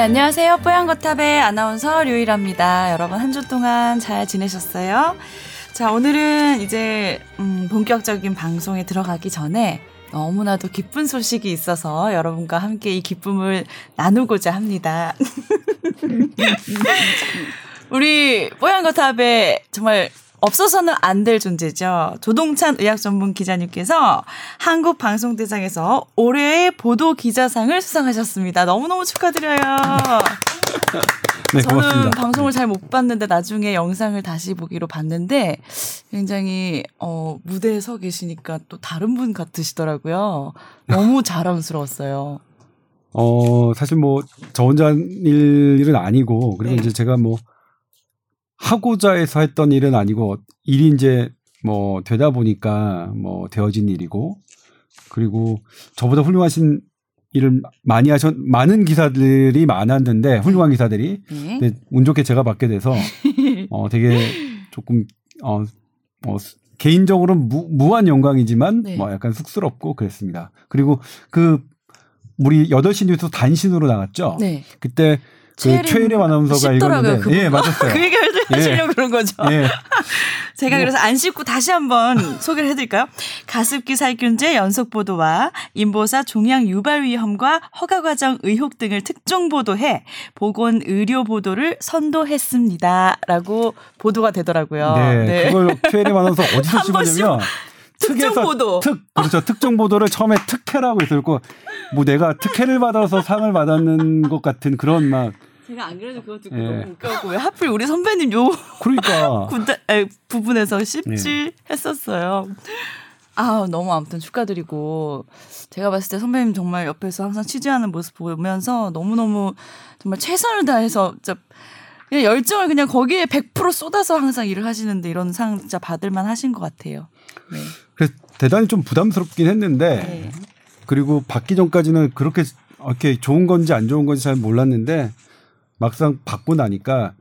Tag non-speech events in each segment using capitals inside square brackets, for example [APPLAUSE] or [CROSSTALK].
네, 안녕하세요. 뽀얀거탑의 아나운서 류일합니다. 여러분 한 주 동안 잘 지내셨어요? 자, 오늘은 이제 음, 본격적인 방송에 들어가기 전에 너무나도 기쁜 소식이 있어서 여러분과 함께 이 기쁨을 나누고자 합니다. [LAUGHS] 우리 뽀얀거탑에 정말 없어서는 안 될 존재죠. 조동찬 의학 전문 기자님께서 한국 방송 대상에서 올해의 보도 기자상을 수상하셨습니다. 너무너무 축하드려요. [LAUGHS] 네, 저는 고맙습니다. 방송을 잘 못 봤는데 나중에 영상을 다시 보기로 봤는데 굉장히 어 무대에 서 계시니까 또 다른 분 같으시더라고요. 너무 [LAUGHS] 자랑스러웠어요. 어, 사실 뭐, 저 혼자 한 일은 아니고, 그리고 네. 이제 제가 뭐, 하고자 해서 했던 일은 아니고, 일이 이제 뭐, 되다 보니까 뭐, 되어진 일이고, 그리고 저보다 훌륭하신 일을 많이 하셨, 많은 기사들이 많았는데, 훌륭한 기사들이. 네. 근데 운 좋게 제가 받게 돼서, [LAUGHS] 어, 되게 조금, 어, 어, 개인적으로는 무, 무한 영광이지만, 네. 뭐 약간 쑥스럽고 그랬습니다. 그리고 그, 우리 8시 뉴스 단신으로 나갔죠? 네. 그때 그 최혜림 아나운서가 읽었는데, 그분. 예, 맞았어요. [LAUGHS] 그 얘기를 하시려고 그런 거죠. 예. [LAUGHS] 제가 뭐 그래서 안 씹고 다시 한번 [LAUGHS] 소개를 해드릴까요? 가습기 살균제 연속 보도와 인보사 종양 유발 위험과 허가 과정 의혹 등을 특종 보도해 보건 의료 보도를 선도했습니다라고 보도가 되더라고요. 네, 그걸 최혜림 아나운서 어디서 씹었냐면, 특정 보도. 특, 그렇죠. 특정 보도를 처음에 특혜라고 했었고, 뭐 내가 특혜를 받아서 상을 받았는 것 같은 그런 막, 제가 안 그래도 그거 듣고 예. 너무 웃겨갖고 왜 하필 우리 선배님 요 그러니까. [LAUGHS] 군다, 에, 부분에서 씹지 네. 했었어요. 아 너무 아무튼 축하드리고 제가 봤을 때 선배님 정말 옆에서 항상 취재하는 모습 보면서 너무 너무 정말 최선을 다해서 진짜 그냥 열정을 그냥 거기에 100% 쏟아서 항상 일을 하시는데 이런 상 진짜 받을만 하신 것 같아요. 네. 그래서 대단히 좀 부담스럽긴 했는데, 네. 그리고 받기 전까지는 그렇게 이렇게 좋은 건지 안 좋은 건지 잘 몰랐는데 막상 받고 나니까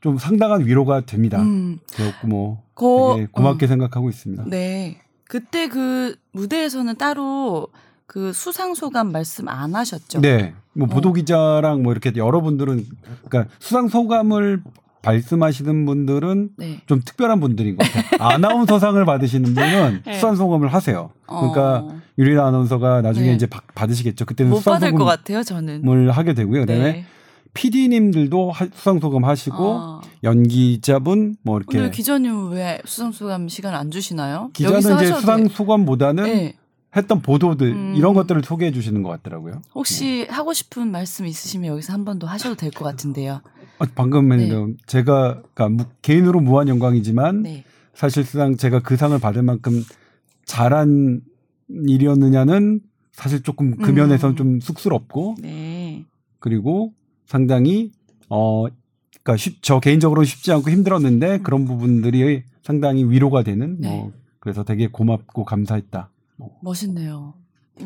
좀 상당한 위로가 됩니다. 음, 그래갖고 뭐 거- 고맙게 생각하고 있습니다. 네. 그때 그 무대에서는 따로 그 수상 소감 말씀 안 하셨죠? 네, 뭐 어. 보도 기자랑 뭐 이렇게 여러분들은 그러니까 수상 소감을 말씀하시는 분들은 네. 좀 특별한 분들인 것 같아요. [LAUGHS] 아나운서상을 받으시는 분은 네. 수상 소감을 하세요. 그러니까 어, 유리나 아나운서가 나중에 네. 이제 받- 받으시겠죠. 그때는 못 수상 받을 것 소감을 같아요, 저는. 하게 되고요. 그다음에 네. PD님들도 수상 소감 하시고 아. 연기자분 뭐 이렇게 오늘 기자님은 왜 수상소감 시간 안 주시나요? 기자는 이제 하셔도 수상 돼요. 소감보다는 네. 했던 보도들 음. 이런 것들을 소개해 주시는 것 같더라고요. 혹시 하고 싶은 말씀 있으시면 여기서 한 번 더 하셔도 될 것 같은데요. 아, 방금 네. 네. 제가 그러니까 무- 개인으로 무한 영광이지만 네. 사실상 제가 그 상을 받을 만큼 잘한 일이었느냐는 사실 조금 그 음. 면에선 좀 쑥스럽고 네. 그리고 상당히 어 그러니까 쉽, 저 개인적으로 쉽지 않고 힘들었는데 그런 부분들이 상당히 위로가 되는 네. 뭐 그래서 되게 고맙고 감사했다. 뭐, 멋있네요.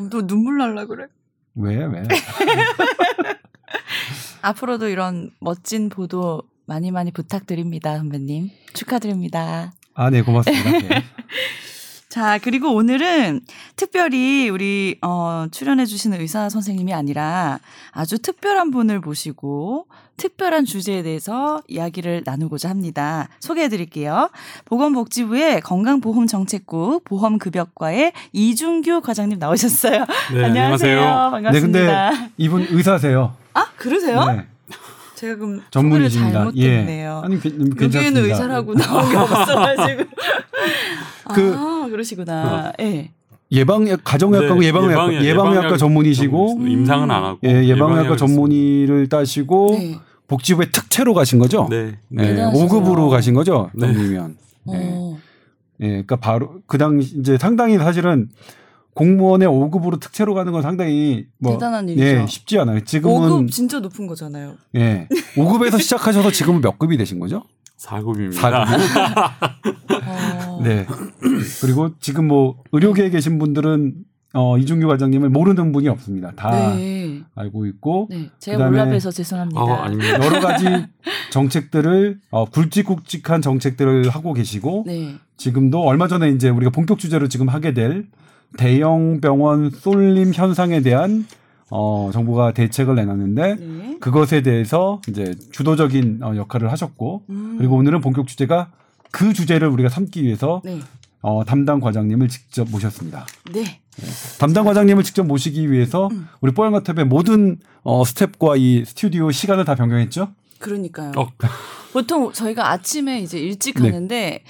또 눈물 날라 그래. 왜 왜? [LAUGHS] 앞으로도 이런 멋진 보도 많이 많이 부탁드립니다, 선배님. 축하드립니다. 아, 네, 고맙습니다. 네. [LAUGHS] 자, 그리고 오늘은 특별히 우리 어 출연해 주시는 의사 선생님이 아니라 아주 특별한 분을 모시고 특별한 주제에 대해서 이야기를 나누고자 합니다. 소개해 드릴게요. 보건복지부의 건강보험정책국 보험급여과의 이준규 과장님 나오셨어요. 네, [LAUGHS] 안녕하세요. 안녕하세요. 네, 반갑습니다. 근데 이분 의사세요. 아, 그러세요? 네, 제가 그럼 전문이십니다. 잘못했네요. 예. 아니, 괜- 괜찮습니다. 여기에는 의사라고 나온 게 없어가지고. [LAUGHS] 그- 아, 그러시구나. 예. 예방약 가정의학과고 네, 예방의학과 예방의학과 예방약 전문이시고 전문, 임상은 안 하고 예, 예방의학과 전문의를 따시고 네. 복지부의 특채로 가신 거죠? 네. 네, 대단하시네요. 5급으로 가신 거죠? 네. 예. 어. 예, 그러니까 바로 그 당시 이제 상당히 사실은 공무원의 5급으로 특채로 가는 건 상당히 뭐 대단한 일이죠. 예, 쉽지 않아요. 지금은 5급 진짜 높은 거잖아요. 예. 5급에서 시작하셔서 지금은 몇 급이 되신 거죠? 4급입니다. 4급. [LAUGHS] 어. 네. 그리고 지금 뭐 의료계에 계신 분들은 어 이준규 과장님을 모르는 분이 없습니다. 다 네. 알고 있고 네. 제가 몰라봬서 죄송합니다. 아, 아닙니다. 여러 가지 정책들을 어 굵직굵직한 정책들을 하고 계시고 네. 지금도 얼마 전에 이제 우리가 본격 주제로 지금 하게 될 대형 병원 쏠림 현상에 대한 어, 정부가 대책을 내놨는데 네. 그것에 대해서 이제 주도적인 어, 역할을 하셨고 음. 그리고 오늘은 본격 주제가 그 주제를 우리가 삼기 위해서 네. 어, 담당 과장님을 직접 모셨습니다. 네. 담당 과장님을 직접 모시기 위해서 음. 우리 뽀얀거탑의 모든 어, 스텝과 이 스튜디오 시간을 다 변경했죠. 그러니까요. 어, 보통 저희가 아침에 이제 일찍 네. 하는데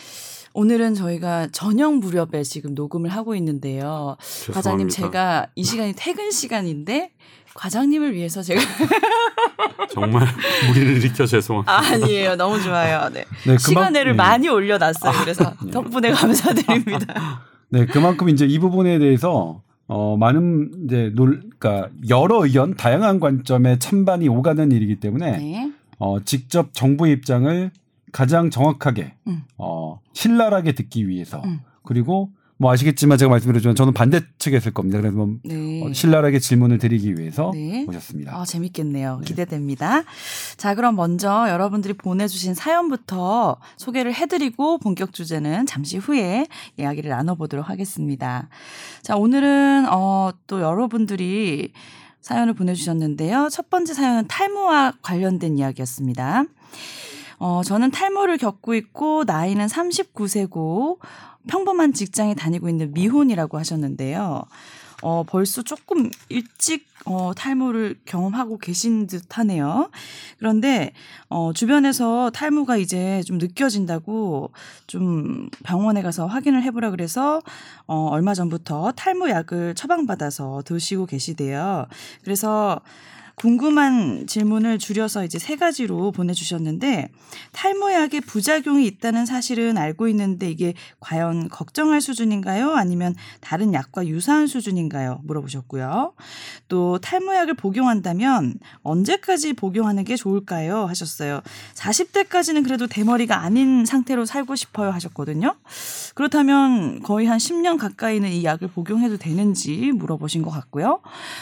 오늘은 저희가 저녁 무렵에 지금 녹음을 하고 있는데요. 과장님 죄송합니다. 제가 이 시간이 퇴근 시간인데 과장님을 위해서 제가 [LAUGHS] 정말 무리를 일으켜 죄송합니다. 아, 아니에요. 너무 좋아요. 네. 네, 시간회를 네. 많이 올려놨어요. 그래서 [LAUGHS] 덕분에 감사드립니다. [LAUGHS] 네, 그만큼 이제 이 부분에 대해서 어 많은 이제 놀 그러니까 여러 의견, 다양한 관점의 찬반이 오가는 일이기 때문에 네. 어 직접 정부의 입장을 가장 정확하게 음. 어 신랄하게 듣기 위해서 음. 그리고 뭐 아시겠지만 제가 말씀드렸지만 저는 반대 측에 있을 겁니다. 그래서 뭐 네. 어, 신랄하게 질문을 드리기 위해서 네. 모셨습니다. 아, 재밌겠네요. 기대됩니다. 자, 그럼 먼저 여러분들이 보내주신 사연부터 소개를 해드리고 본격 주제는 잠시 후에 이야기를 나눠보도록 하겠습니다. 자, 오늘은, 어, 또 여러분들이 사연을 보내주셨는데요. 첫 번째 사연은 탈모와 관련된 이야기였습니다. 어, 저는 탈모를 겪고 있고, 나이는 39세고, 평범한 직장에 다니고 있는 미혼이라고 하셨는데요. 어, 벌써 조금 일찍 어, 탈모를 경험하고 계신 듯 하네요. 그런데 어, 주변에서 탈모가 이제 좀 느껴진다고 좀 병원에 가서 확인을 해보라 그래서 어, 얼마 전부터 탈모 약을 처방받아서 드시고 계시대요. 그래서 궁금한 질문을 줄여서 이제 세 가지로 보내주셨는데 탈모약에 부작용이 있다는 사실은 알고 있는데 이게 과연 걱정할 수준인가요? 아니면 다른 약과 유사한 수준인가요? 물어보셨고요. 또 탈모약을 복용한다면 언제까지 복용하는 게 좋을까요? 하셨어요. 40대까지는 그래도 대머리가 아닌 상태로 살고 싶어요 하셨거든요. 그렇다면 거의 한 10년 가까이는 이 약을 복용해도 되는지 물어보신 것 같고요.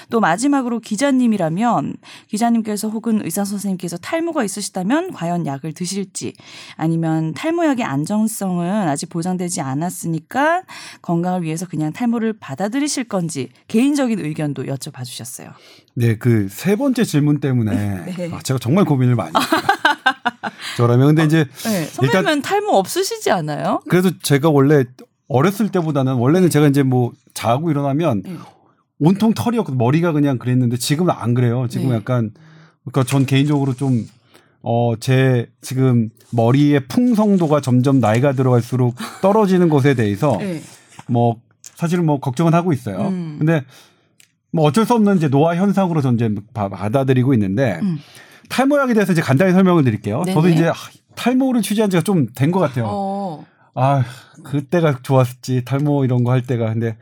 또 마지막으로 기자님이라면 기자님께서 혹은 의사 선생님께서 탈모가 있으시다면 과연 약을 드실지 아니면 탈모약의 안정성은 아직 보장되지 않았으니까 건강을 위해서 그냥 탈모를 받아들이실 건지 개인적인 의견도 여쭤봐 주셨어요. 네, 그 세 번째 질문 때문에 [LAUGHS] 네. 아, 제가 정말 고민을 많이 했어요. [LAUGHS] 저라면 근데 이제 네, 선배님은 탈모 없으시지 않아요? 그래도 제가 원래 어렸을 때보다는 원래는 제가 이제 뭐 자고 일어나면 네. 온통 털이었고 머리가 그냥 그랬는데 지금은 안 그래요. 지금 네. 약간 그러니까 전 개인적으로 좀 어, 제 지금 머리의 풍성도가 점점 나이가 들어갈수록 [LAUGHS] 떨어지는 것에 대해서 네. 뭐 사실은 뭐 걱정은 하고 있어요. 음. 근데 뭐 어쩔 수 없는 이제 노화 현상으로 전 이제 바- 받아들이고 있는데 음. 탈모약에 대해서 이제 간단히 설명을 드릴게요. 네네. 저도 이제 아, 탈모를 취재한 지가 좀 된 것 같아요. 어. 아, 그때가 좋았지. 탈모 이런 거 할 때가. 근데,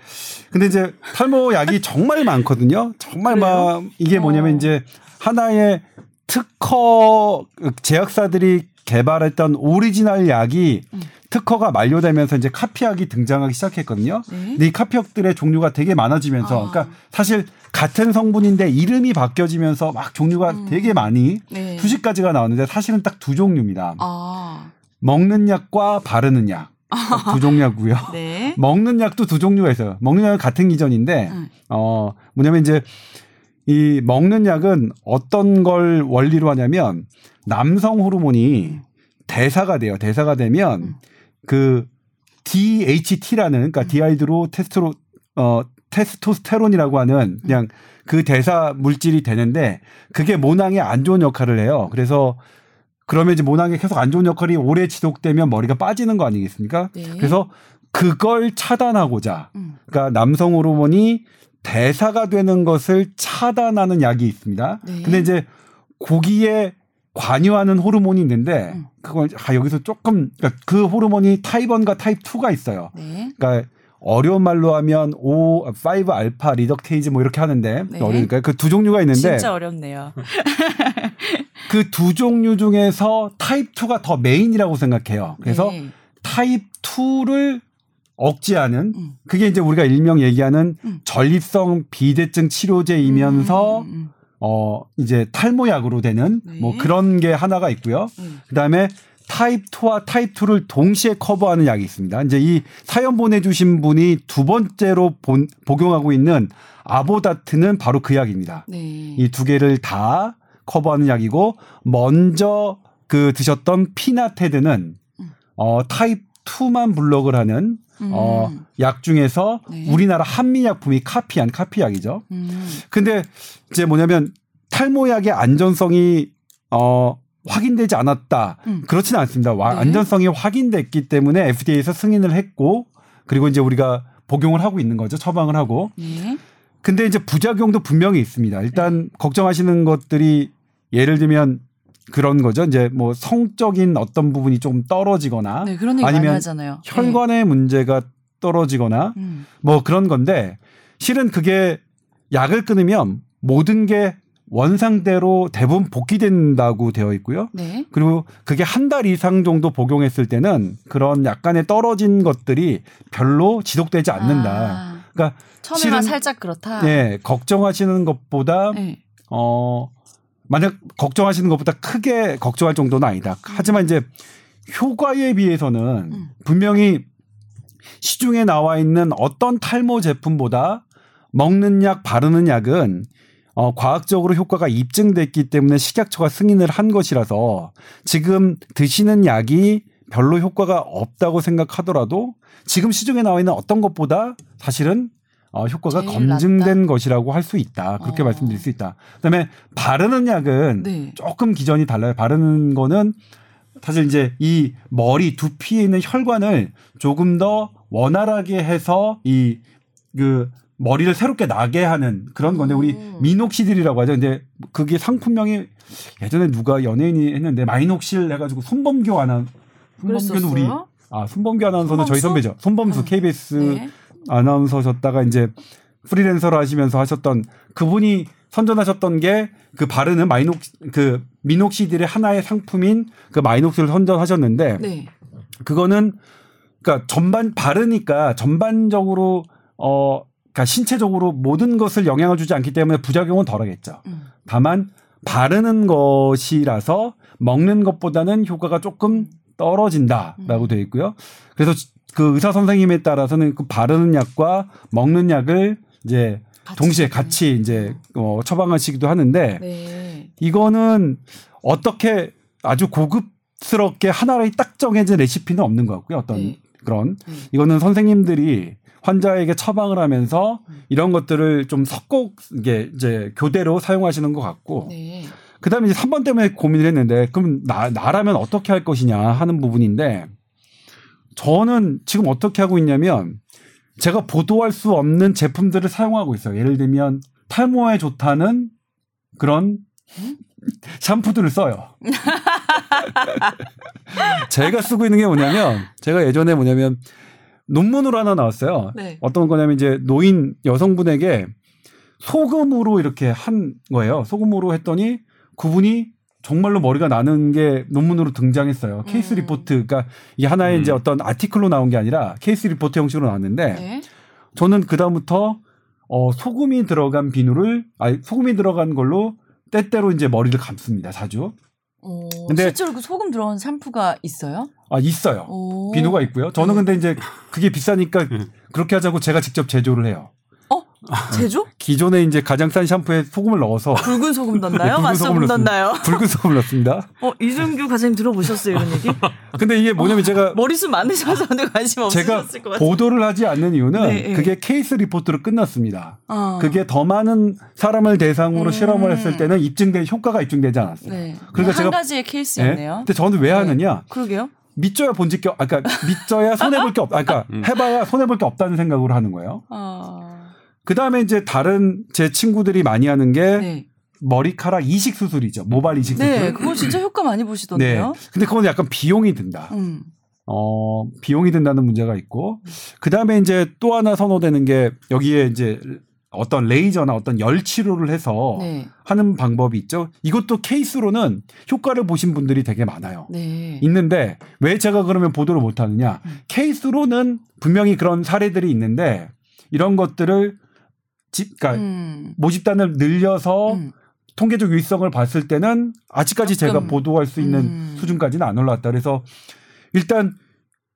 근데 이제 탈모 약이 정말 많거든요. 정말? 막, 이게 뭐냐면 어. 이제 하나의 특허 제약사들이 개발했던 오리지널 약이 음. 특허가 만료되면서 이제 카피약이 등장하기 시작했거든요. 네. 근데 이 카피약들의 종류가 되게 많아지면서, 아. 그러니까 사실 같은 성분인데 이름이 바뀌어지면서 막 종류가 음. 되게 많이 네. 수십 가지가 나왔는데 사실은 딱 두 종류입니다. 아. 먹는 약과 바르는 약. 두 종류고요. [LAUGHS] 네. 먹는 약도 두 종류가 있어요. 먹는 약은 같은 기전인데 음. 어 뭐냐면 이제 이 먹는 약은 어떤 걸 원리로 하냐면 남성 호르몬이 대사가 돼요. 대사가 되면 음. 그 DHT라는 그러니까 dihydro 테스토로 어 테스토스테론이라고 하는 그냥 그 대사 물질이 되는데 그게 모낭에 안 좋은 역할을 해요. 그래서 그러면 이제 모낭에 계속 안 좋은 역할이 오래 지속되면 머리가 빠지는 거 아니겠습니까? 네. 그래서 그걸 차단하고자 음. 그러니까 남성 호르몬이 대사가 되는 것을 차단하는 약이 있습니다. 네. 근데 이제 거기에 관여하는 호르몬이 있는데 음. 그걸 아 여기서 조금 그러니까 그 호르몬이 타입 1과 타입 2가 있어요. 네. 그러니까 어려운 말로 하면 오, 5 alpha reductase 뭐 이렇게 하는데 네. 어려우니까 그 두 종류가 있는데 진짜 어렵네요. [LAUGHS] 그 두 종류 중에서 타입 2가 더 메인이라고 생각해요. 그래서 네. 타입 2를 억제하는 음. 그게 이제 우리가 일명 얘기하는 음. 전립선 비대증 치료제이면서 음, 음, 어 이제 탈모약으로 되는 네. 뭐 그런 게 하나가 있고요. 음. 그다음에 타입 2와 타입 2를 동시에 커버하는 약이 있습니다. 이제 이 사연 보내주신 분이 두 번째로 본, 복용하고 있는 아보다트는 바로 그 약입니다. 네. 이두 개를 다 커버하는 약이고 먼저 그 드셨던 피나테드는 어 타입 2만 블록을 하는 어 음. 약 중에서 네. 우리나라 한미약품이 카피한 카피약이죠. 음. 근데 이제 뭐냐면 탈모약의 안전성이 어 확인되지 않았다. 음. 그렇지는 않습니다. 와- 네. 안전성이 확인됐기 때문에 FDA에서 승인을 했고 그리고 이제 우리가 복용을 하고 있는 거죠. 처방을 하고. 네. 근데 이제 부작용도 분명히 있습니다. 일단 걱정하시는 것들이 예를 들면 그런 거죠. 이제 뭐 성적인 어떤 부분이 좀 떨어지거나 네, 그런 얘기 많이 아니면 하잖아요. 혈관의 문제가 떨어지거나 네. 음. 뭐 그런 건데 실은 그게 약을 끊으면 모든 게 원상대로 대부분 복귀된다고 되어 있고요. 네. 그리고 그게 한 달 이상 정도 복용했을 때는 그런 약간의 떨어진 것들이 별로 지속되지 않는다. 아, 그러니까 처음에만 살짝 그렇다. 네, 걱정하시는 것보다 네. 어 만약 걱정하시는 것보다 크게 걱정할 정도는 아니다. 하지만 이제 효과에 비해서는 음. 분명히 시중에 나와 있는 어떤 탈모 제품보다 먹는 약, 바르는 약은 어, 과학적으로 효과가 입증됐기 때문에 식약처가 승인을 한 것이라서 지금 드시는 약이 별로 효과가 없다고 생각하더라도 지금 시중에 나와 있는 어떤 것보다 사실은 어, 효과가 검증된 것이라고 할 수 있다. 그렇게 어. 말씀드릴 수 있다. 그다음에 바르는 약은 네. 조금 기전이 달라요. 바르는 거는 사실 이제 이 머리 두피에 있는 혈관을 조금 더 원활하게 해서 이그 머리를 새롭게 나게 하는 그런 건데 우리 음. 미녹시딜이라고 하죠. 근데 그게 상품명이 예전에 누가 연예인이 했는데 마이녹실 해가지고 손범규 아나 손범규는 우리? 아 손범규 아나운서는 저희 손범수? 선배죠. 손범수 어. KBS 네. 아나운서셨다가 이제 프리랜서로 하시면서 하셨던 그분이 선전하셨던 게 그 바르는 마이녹 그 미녹 시딜의 하나의 상품인 그 마이녹스를 선전하셨는데 네. 그거는 그러니까 전반 바르니까 전반적으로 어 그러니까 신체적으로 모든 것을 영향을 주지 않기 때문에 부작용은 덜하겠죠. 음. 다만 바르는 것이라서 먹는 것보다는 효과가 조금 떨어진다라고 음. 되어 있고요. 그래서 그 의사 선생님에 따라서는 그 바르는 약과 먹는 약을 이제 같이 동시에. 같이 이제 어 처방하시기도 하는데 네. 이거는 어떻게 아주 고급스럽게 하나의 딱 정해진 레시피는 없는 것 같고요. 어떤 네. 그런 네. 이거는 선생님들이 환자에게 처방을 하면서 음. 이런 것들을 좀 섞어 이게 이제 교대로 사용하시는 것 같고 네. 그다음에 이제 3번 때문에 고민을 했는데 그럼 나 나라면 어떻게 할 것이냐 하는 부분인데 저는 지금 어떻게 하고 있냐면 제가 보도할 수 없는 제품들을 사용하고 있어요. 예를 들면 탈모에 좋다는 그런 샴푸들을 써요. [LAUGHS] 제가 쓰고 있는 게 뭐냐면 제가 예전에 뭐냐면 논문으로 하나 나왔어요. 네. 어떤 거냐면 이제 노인 여성분에게 소금으로 이렇게 한 거예요. 소금으로 했더니 그분이 정말로 머리가 나는 게 논문으로 등장했어요. 케이스 음. 리포트. 그러니까 이 하나의 음. 이제 어떤 article로 나온 게 아니라 케이스 리포트 형식으로 나왔는데 네. 저는 그다음부터 어 소금이 들어간 비누를 아니 소금이 들어간 걸로 때때로 이제 머리를 감습니다. 자주. 어, 근데- 실제로 그 소금 들어간 샴푸가 있어요? 아 있어요. 오. 비누가 있고요. 저는 네. 근데 이제 그게 비싸니까 음. 그렇게 하자고 제가 직접 제조를 해요. [LAUGHS] 제조? 기존에 이제 가장 싼 샴푸에 소금을 넣어서 붉은 소금 [LAUGHS] 넣나요? 네, 붉은 맛소금 소금을 넣나요? 붉은 소금을 넣습니다. 어, 이준규 과장님 들어보셨어요, 이런 얘기? [LAUGHS] 근데 이게 뭐냐면 제가 머리숱 많으셔서 근데 관심 없으셨을 것 같아요. 보도를 하지 않는 이유는 네, 네. 그게 케이스 리포트로 끝났습니다. 어. 그게 더 많은 사람을 대상으로 음. 실험을 했을 때는 입증된 효과가 입증되지 않았어요. 네. 그러니까 한 제가- 가지의 예? 케이스였네요. 근데 저는 왜 하느냐? 그러게요. 믿져야 본질 게, 없- 아, 그러니까 믿져야 손해 볼 게 없, 아, 그러니까 음. 해봐야 손해 볼 게 없다는 생각으로 하는 거예요. 어. 그 다음에 이제 다른 제 친구들이 많이 하는 게 네. 머리카락 이식 수술이죠. 모발 이식 수술. 네, 그거 진짜 효과 많이 보시던데요. 근데 그건 약간 비용이 든다. 음. 어, 비용이 든다는 문제가 있고, 그 다음에 이제 또 하나 선호되는 게 여기에 이제 어떤 레이저나 어떤 열 치료를 해서 네. 하는 방법이 있죠. 이것도 케이스로는 효과를 보신 분들이 되게 많아요. 네. 있는데 왜 제가 그러면 보도를 못 하느냐? 음. 케이스로는 분명히 그런 사례들이 있는데 이런 것들을 집, 그러니까 음. 모집단을 늘려서 음. 통계적 유의성을 봤을 때는 아직까지 제가 조금. 보도할 수 있는 음. 수준까지는 안 올라왔다. 그래서 일단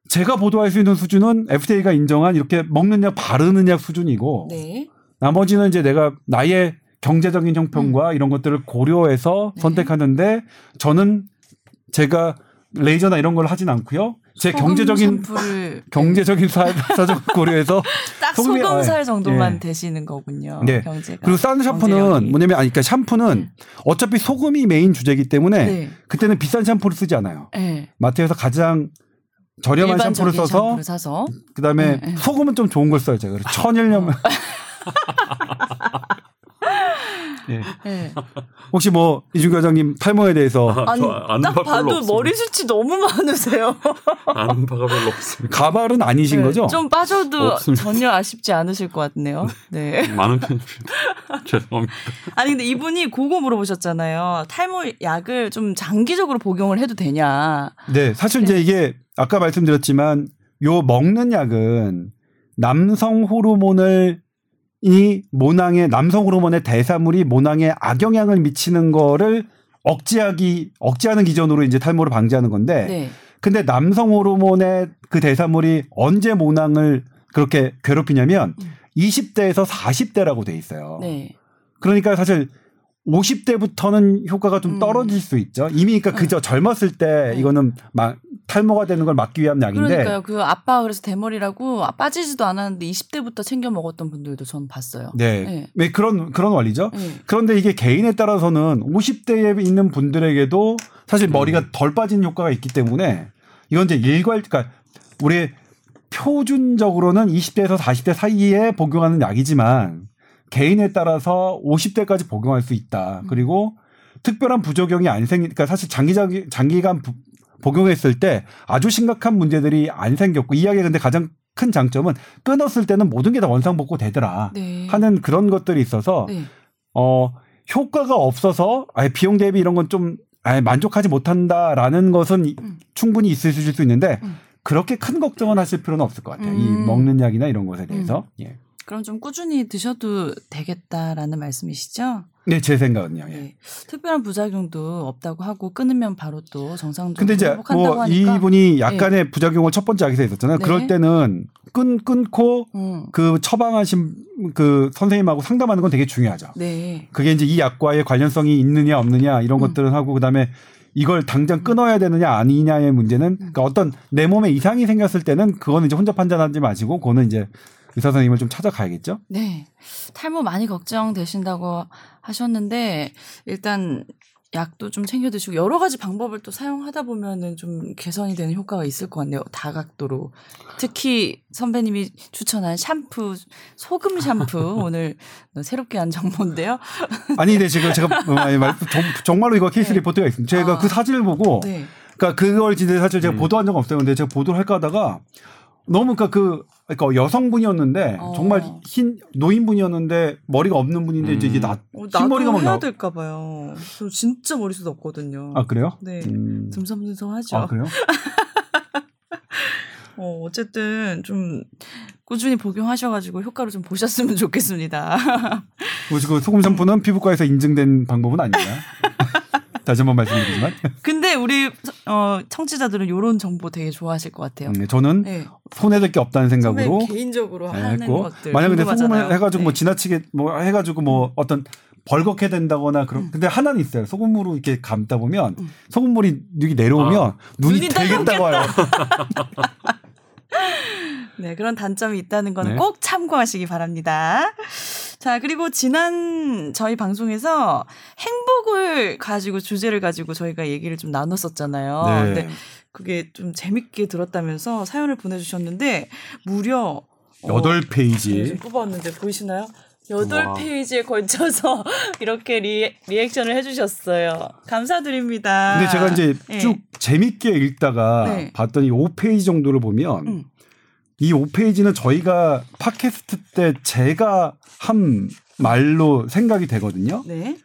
제가 보도할 수 있는 수준은 FDA가 인정한 이렇게 먹는 약 바르는 약 수준이고 네. 나머지는 이제 내가 나의 경제적인 형편과 이런 것들을 고려해서 음. 네. 선택하는데 저는 제가 레이저나 이런 걸 하진 않고요. 제 소금 경제적인 [LAUGHS] 경제적인 사, 사정 [LAUGHS] 고려해서 딱 소금이- 소금살 아, 정도만 예. 되시는 거군요. 네. 경제가. 그리고 싼 샴푸는 경제력이. 뭐냐면 아니 그러니까 샴푸는 네. 어차피 소금이 메인 주제이기 때문에 네. 그때는 비싼 샴푸를 쓰지 않아요. 네. 마트에서 가장 저렴한 샴푸를 써서 샴푸를 그다음에 네, 네. 소금은 좀 좋은 걸 써요 제가. 그래서 천일염. [LAUGHS] 예. 네. 혹시 뭐 이준 과장님 탈모에 대해서 아니 저 아는 딱 봐도 없습니다. 머리숱이 너무 많으세요. 아는 바가 별로 없습니다. 가발은 아니신 네, 거죠? 좀 빠져도 없습니다. 전혀 아쉽지 않으실 것 같네요. 네. [LAUGHS] 많은 편입니다. [LAUGHS] 죄송합니다. 아니 근데 이분이 그거 물어보셨잖아요. 탈모 약을 좀 장기적으로 복용을 해도 되냐? 네, 사실 이제 이게 아까 말씀드렸지만 요 먹는 약은 남성 호르몬을 이 모낭의 남성 호르몬의 대사물이 모낭에 악영향을 미치는 거를 억제하기 억제하는 기전으로 이제 탈모를 방지하는 건데 네. 근데 남성 호르몬의 그 대사물이 언제 모낭을 그렇게 괴롭히냐면 음. 20대에서 40대라고 돼 있어요. 네. 그러니까 사실 50대부터는 효과가 좀 음. 떨어질 수 있죠. 이미 그러니까 그저 젊었을 때 네. 이거는 막 탈모가 되는 걸 막기 위한 약인데 그러니까요. 그 아빠 그래서 대머리라고 아, 빠지지도 않았는데 20대부터 챙겨 먹었던 분들도 전 봤어요. 네. 네. 왜 그런 그런 원리죠. 네. 그런데 이게 개인에 따라서는 50대에 있는 분들에게도 사실 머리가 덜 빠지는 효과가 있기 때문에 이건 이제 일괄 그러니까 우리 표준적으로는 20대에서 40대 사이에 복용하는 약이지만 개인에 따라서 50대까지 복용할 수 있다. 음. 그리고 특별한 부작용이 안 생기 그러니까 사실 장기적 장기간 부- 복용했을 때 아주 심각한 문제들이 안 생겼고 이 약의 근데 가장 큰 장점은 끊었을 때는 모든 게 다 원상복구 되더라 네. 하는 그런 것들이 있어서 네. 어 효과가 없어서 아예 비용 대비 이런 건 좀 아예 만족하지 못한다라는 것은 이- 음. 충분히 있으실 수 있는데 음. 그렇게 큰 걱정은 하실 필요는 없을 것 같아요. 이 음. 먹는 약이나 이런 것에 대해서. 예. 그럼 좀 꾸준히 드셔도 되겠다라는 말씀이시죠? 네, 제 생각은요. 예. 네. 특별한 부작용도 없다고 하고 끊으면 바로 또 정상적으로 근데 이제 뭐 하니까. 이분이 약간의 부작용을 첫 번째 약에서 있었잖아요. 네. 그럴 때는 끊 끊고 음. 그 처방하신 그 선생님하고 상담하는 건 되게 중요하죠. 네. 그게 이제 이 약과의 관련성이 있느냐 없느냐 이런 음. 것들은 하고 그다음에 이걸 당장 끊어야 되느냐 아니냐의 문제는 음. 그러니까 어떤 내 몸에 이상이 생겼을 때는 그거는 이제 혼자 판단하지 마시고 그거는 이제 의사 선생님을 좀 찾아가야겠죠. 네. 탈모 많이 걱정되신다고 하셨는데 일단 약도 좀 챙겨 드시고 여러 가지 방법을 또 사용하다 보면은 좀 개선이 되는 효과가 있을 것 같네요. 다각도로. 특히 선배님이 추천한 샴푸, 소금 샴푸 [LAUGHS] 오늘 새롭게 한 정보인데요. [LAUGHS] 아니 근데 지금 제가 어, 정말로 이거 케이스 네. 리포트가 있습니다. 제가 아. 그 사진을 보고 네. 그러니까 그걸 진짜 사실 제가 음. 보도한 적 없어요. 근데 제가 보도를 할까 하다가 너무 그러니까 그 그러니까 여성분이었는데 어. 정말 흰 노인분이었는데 머리가 없는 분인데 이제 이게 음. 나 어, 나도 흰머리가 막 해야 나와. 될까 봐요. 저 진짜 머리숱 없거든요. 아 그래요? 네. 음. 듬성듬성하죠. 아 그래요? [LAUGHS] 어, 어쨌든 좀 꾸준히 복용하셔가지고 효과를 좀 보셨으면 좋겠습니다. [LAUGHS] 그리고 그 소금 샴푸는 피부과에서 인증된 방법은 아닙니다. 다시 한번 말씀드리지만 [LAUGHS] 근데 우리 어, 청취자들은 이런 정보 되게 좋아하실 것 같아요. 음, 저는 네. 손해될 게 없다는 생각으로 개인적으로 네, 하는 했고 것들 만약 근데 궁금하잖아요. 소금을 해가지고 뭐 네. 지나치게 뭐 해가지고 뭐 어떤 벌겋게 된다거나 그런 음. 근데 하나는 있어요 소금으로 이렇게 감다 보면 음. 소금물이 이렇게 내려오면 아. 눈이, 눈이 되게 따가워요. [LAUGHS] [LAUGHS] 네, 그런 단점이 있다는 거는 네. 꼭 참고하시기 바랍니다. 자, 그리고 지난 저희 방송에서 행복을 가지고 주제를 가지고 저희가 얘기를 좀 나눴었잖아요. 네. 근데 그게 좀 재밌게 들었다면서 사연을 보내주셨는데 무려 어, 여덟 네, 페이지 뽑았는데 보이시나요? 여덟 와. 페이지에 걸쳐서 [LAUGHS] 이렇게 리, 리액션을 해주셨어요. 감사드립니다. 근데 제가 이제 네. 쭉 재밌게 읽다가 네. 봤더니 5페이지 정도를 보면 음. 이 5페이지는 저희가 팟캐스트 때 제가 한 말로 생각이 되거든요. 네,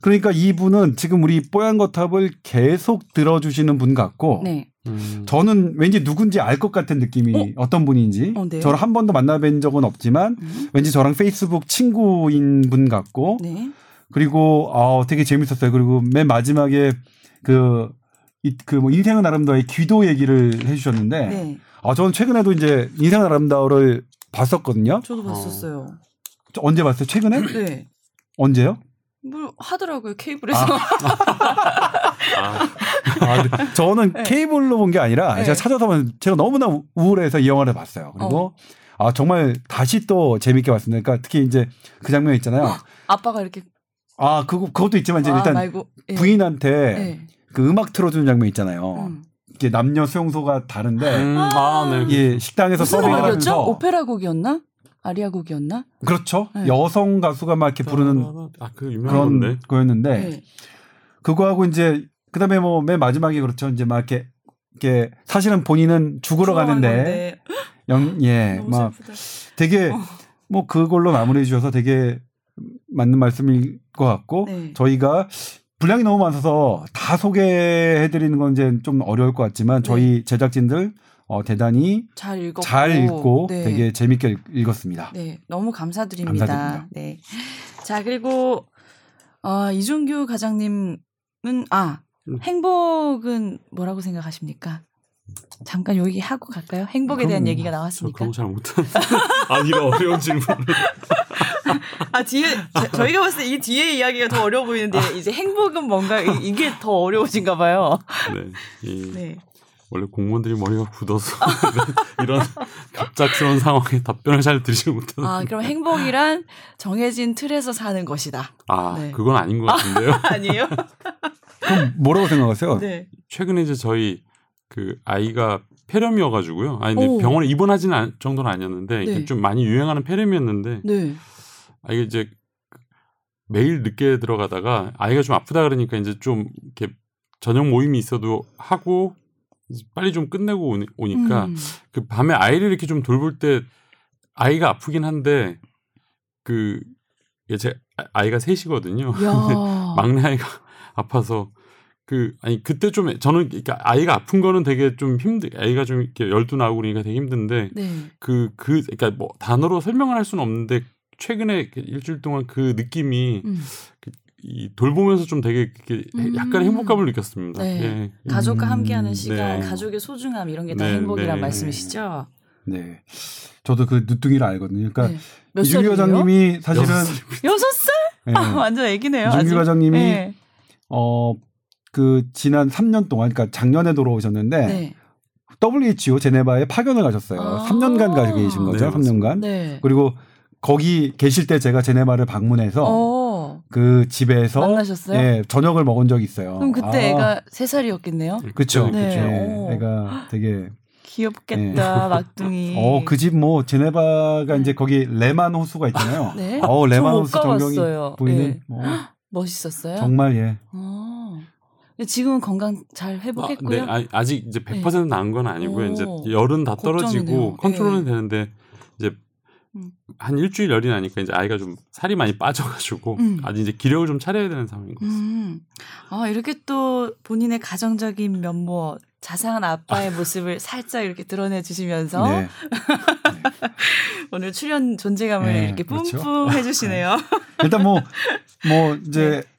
그러니까 이분은 지금 우리 뽀얀 거탑을 계속 들어주시는 분 같고 네, 음. 저는 왠지 누군지 알 것 같은 느낌이 어? 떤 분인지 어, 네요? 저를 한 번도 만나뵌 적은 없지만 음. 왠지 저랑 페이스북 친구인 분 같고 네, 그리고 아 되게 재밌었어요. 그리고 맨 마지막에 그그뭐 인생은 아름다워의 귀도 얘기를 해주셨는데 네. 아 저는 최근에도 이제 인생은 아름다워를 봤었거든요. 저도 봤었어요. 저 언제 봤어요? 최근에? 네. 언제요? 뭘 하더라고요 케이블에서. 아, [LAUGHS] 아, 네. 저는 네. 케이블로 본 게 아니라 네. 제가 찾아서 본- 제가 너무나 우- 우울해서 이 영화를 봤어요. 그리고 아 정말 다시 또 재밌게 봤습니다. 그러니까 특히 이제 그 장면 있잖아요. [GASPS] 아빠가 이렇게 아 그거 그것도 있지만 이제 아, 일단 말고 예. 부인한테 네. 그 음악 틀어주는 장면 있잖아요. 음. 이게 남녀 수용소가 다른데 음, 아, 네. 예 식당에서 무슨 서빙을 곡이었죠? 하면서 오페라 곡이었나? 아리아 곡이었나? 그렇죠. 네. 여성 가수가 막 이렇게 부르는 아, 그 유명한 그런 건데. 거였는데 네. 그거하고 이제 그다음에 뭐 맨 마지막에 그렇죠. 이제 막 이렇게 이렇게 사실은 본인은 죽으러 가는데 영, 예, 막 슬프다. 되게 어. 뭐 그걸로 마무리해 주셔서 되게 맞는 말씀일 것 같고 네. 저희가 분량이 너무 많아서 다 소개해 드리는 건 이제 좀 어려울 것 같지만 네. 저희 제작진들 어, 대단히 잘 읽었고 잘 읽고 네. 되게 재밌게 읽- 읽었습니다. 네, 너무 감사드립니다. 감사드립니다. 네. 자, 그리고 어, 이준규 과장님은 아, 음. 행복은 뭐라고 생각하십니까? 잠깐 여기 하고 갈까요? 행복에 대한 그럼요. 얘기가 저 나왔으니까. 그런 거잘 못하는. [LAUGHS] 아, 이런 어려운 질문. [LAUGHS] 아, 뒤에 저, 희가 봤을 때 이 뒤에 이야기가 더 어려워 보이는데 이제 행복은 뭔가 이- 이게 더 어려워진가 봐요. 네. 이, 네. 원래 공무원들이 머리가 굳어서 [LAUGHS] 이런 갑작스러운 상황에 답변을 잘 드리지 못하는. 아, 그럼 행복이란 정해진 틀에서 사는 것이다. 아, 네. 그건 아닌 것 같은데요. [LAUGHS] 아 니에요? 그럼 뭐라고 생각하세요? 네. 최근에 이제 저희 그 아이가 폐렴이어가지고요. 아니 근데 오. 병원에 입원하지는 않- 정도는 아니었는데 이게 네. 좀 많이 유행하는 폐렴이었는데 네. 아 이게 이제 매일 늦게 들어가다가 아이가 좀 아프다 그러니까 이제 좀 이렇게 저녁 모임이 있어도 하고 빨리 좀 끝내고 오니, 오니까 음. 그 밤에 아이를 이렇게 좀 돌볼 때 아이가 아프긴 한데 그 제 아- 아이가 셋이거든요. 야. 막내 아이가 [LAUGHS] 아파서 그 아니 그때 좀 저는 그러니까 아이가 아픈 거는 되게 좀 힘들 아이가 좀 이렇게 열도 나고 그러니까 되게 힘든데 네. 그그 그러니까 뭐 단어로 설명을 할 수는 없는데 최근에 일주일 동안 그 느낌이 음. 이 돌보면서 좀 되게 이렇게 음. 약간의 행복감을 느꼈습니다. 네. 예. 가족과 음, 함께하는 시간, 네. 가족의 소중함 이런 게다 네, 행복이란 네. 말씀이시죠? 네. 저도 그 누뚱이를 알거든요. 그러니까 네. 몇 이준규? 과장님이 사실은 여섯 살. 아, 완전 애기네요. 이준규 아직. 과장님이 네. 어, 그 지난 3년 동안 그러니까 작년에 돌아오셨는데 네. WHO 제네바에 파견을 가셨어요. 아. 3년간 가 계신 거죠. 네, 3년간. 네. 그리고 거기 계실 때 제가 제네바를 방문해서 어. 그 집에서 만나셨어요? 예, 저녁을 먹은 적이 있어요. 그럼 그때 아, 애가 세 살이었겠네요. 그쵸. 네. 예, 오. 애가 되게 귀엽겠다, [LAUGHS] 막둥이. 어 그 집 뭐 제네바가 이제 거기 레만 호수가 있잖아요. 네. 어 레만 호수 전경이. 보이는 네. 뭐 [GASPS] 멋있었어요. 정말 예. 어. 지금은 건강 잘 아, 회복했고요. 네, 아니, 아직 이제 100% 나은 건 아니고요. 오. 이제 열은 다 떨어지고 걱정이네요. 컨트롤은 네. 되는데 이제 음. 한 일주일 열이 나니까 이제 아이가 좀 살이 많이 빠져가지고 음. 아직 이제 기력을 좀 차려야 되는 상황인 것 같습니다. 음. 아, 이렇게 또 본인의 가정적인 면모, 자상한 아빠의 모습을 살짝 이렇게 드러내 주시면서 네. [LAUGHS] 오늘 출연 존재감을 네, 이렇게 그렇죠. 뿜뿜 해주시네요. 일단 뭐뭐 이제 [LAUGHS]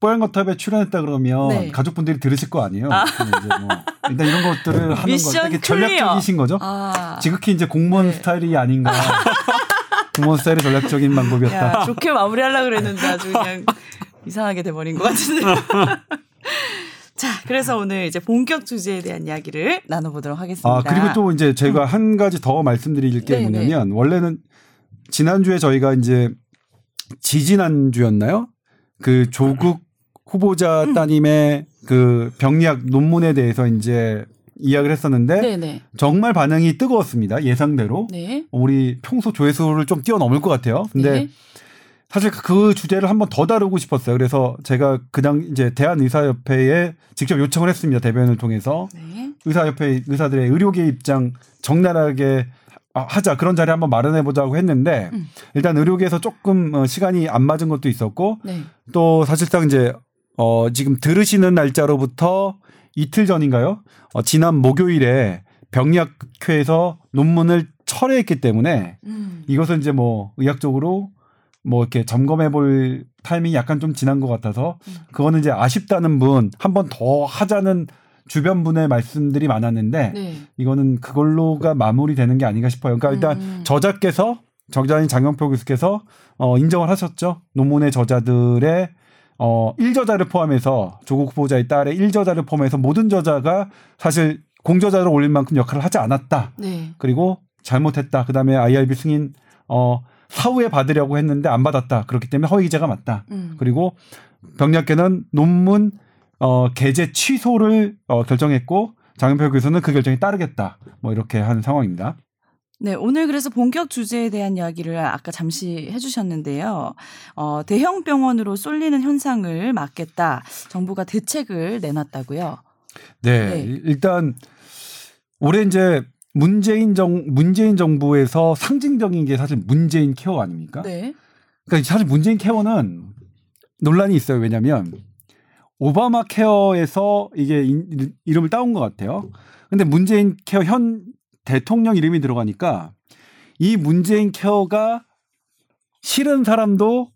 뽀얀거탑에 출연했다 그러면 네. 가족분들이 들으실 거 아니에요. 근데 이제 뭐 일단 이런 것들을 하는 거 미션 되게. 전략적이신 거죠. 아, 지극히 이제 공무원 네. 스타일이 아닌가. [LAUGHS] 공무원 스타일이 전략적인 방법이었다. 야, 좋게 마무리하려고 그랬는데 아주 [LAUGHS] 그냥 이상하게 돼버린 것 같은데. [LAUGHS] 자, 그래서 오늘 이제 본격 주제에 대한 이야기를 나눠보도록 하겠습니다. 아 그리고 또 이제 제가 한 가지 더 말씀드릴 게 네, 뭐냐면 원래는 지난주에 저희가 이제 지지난 주였나요? 그 조국 후보자 음. 따님의 그 병리학 논문에 대해서 이제 이야기를 했었는데 네네. 정말 반응이 뜨거웠습니다. 예상대로. 네. 우리 평소 조회수를 좀 뛰어넘을 것 같아요. 근데 네. 사실 그 주제를 한번 더 다루고 싶었어요. 그래서 제가 그냥 이제 대한의사협회에 직접 요청을 했습니다. 대변을 통해서 네. 의사협회 의사들의 의료계 입장 적나라하게 아, 하자 그런 자리 한번 마련해 보자고 했는데 음. 일단 의료계에서 조금 어, 시간이 안 맞은 것도 있었고 네. 또 사실상 이제 어 지금 들으시는 날짜로부터 이틀 전인가요? 어 지난 목요일에 병리학회에서 논문을 철회했기 때문에 음. 이것은 이제 뭐 의학적으로 뭐 이렇게 점검해 볼 타이밍이 약간 좀 지난 것 같아서 음. 그거는 이제 아쉽다는 분 한 번 더 하자는 주변 분의 말씀들이 많았는데 네. 이거는 그걸로가 마무리되는 게 아닌가 싶어요. 그러니까 일단 음. 저자께서 저자인 장영표 교수께서 어 인정을 하셨죠. 논문의 저자들의 어 1저자를 포함해서 조국 후보자의 딸의 1저자를 포함해서 모든 저자가 사실 공저자를 올릴 만큼 역할을 하지 않았다. 네. 그리고 잘못했다. 그 다음에 IRB 승인 어 사후에 받으려고 했는데 안 받았다. 그렇기 때문에 허위 기재가 맞다. 음. 그리고 병약계는 논문 어 게재 취소를 어 결정했고 장영표 교수는 그 결정에 따르겠다. 뭐 이렇게 한 상황입니다. 네, 오늘 그래서 본격 주제에 대한 이야기를 아까 잠시 해주셨는데요. 어, 대형 병원으로 쏠리는 현상을 막겠다. 정부가 대책을 내놨다고요. 네, 네. 일- 일단 올해 이제 문재인 정 문재인 정부에서 상징적인 게 사실 문재인 케어 아닙니까? 네. 그러니까 사실 문재인 케어는 논란이 있어요. 왜냐하면 오바마 케어에서 이게 인- 이름을 따온 것 같아요. 근데 문재인 케어 현 대통령 이름이 들어가니까 이 문재인 케어가 싫은 사람도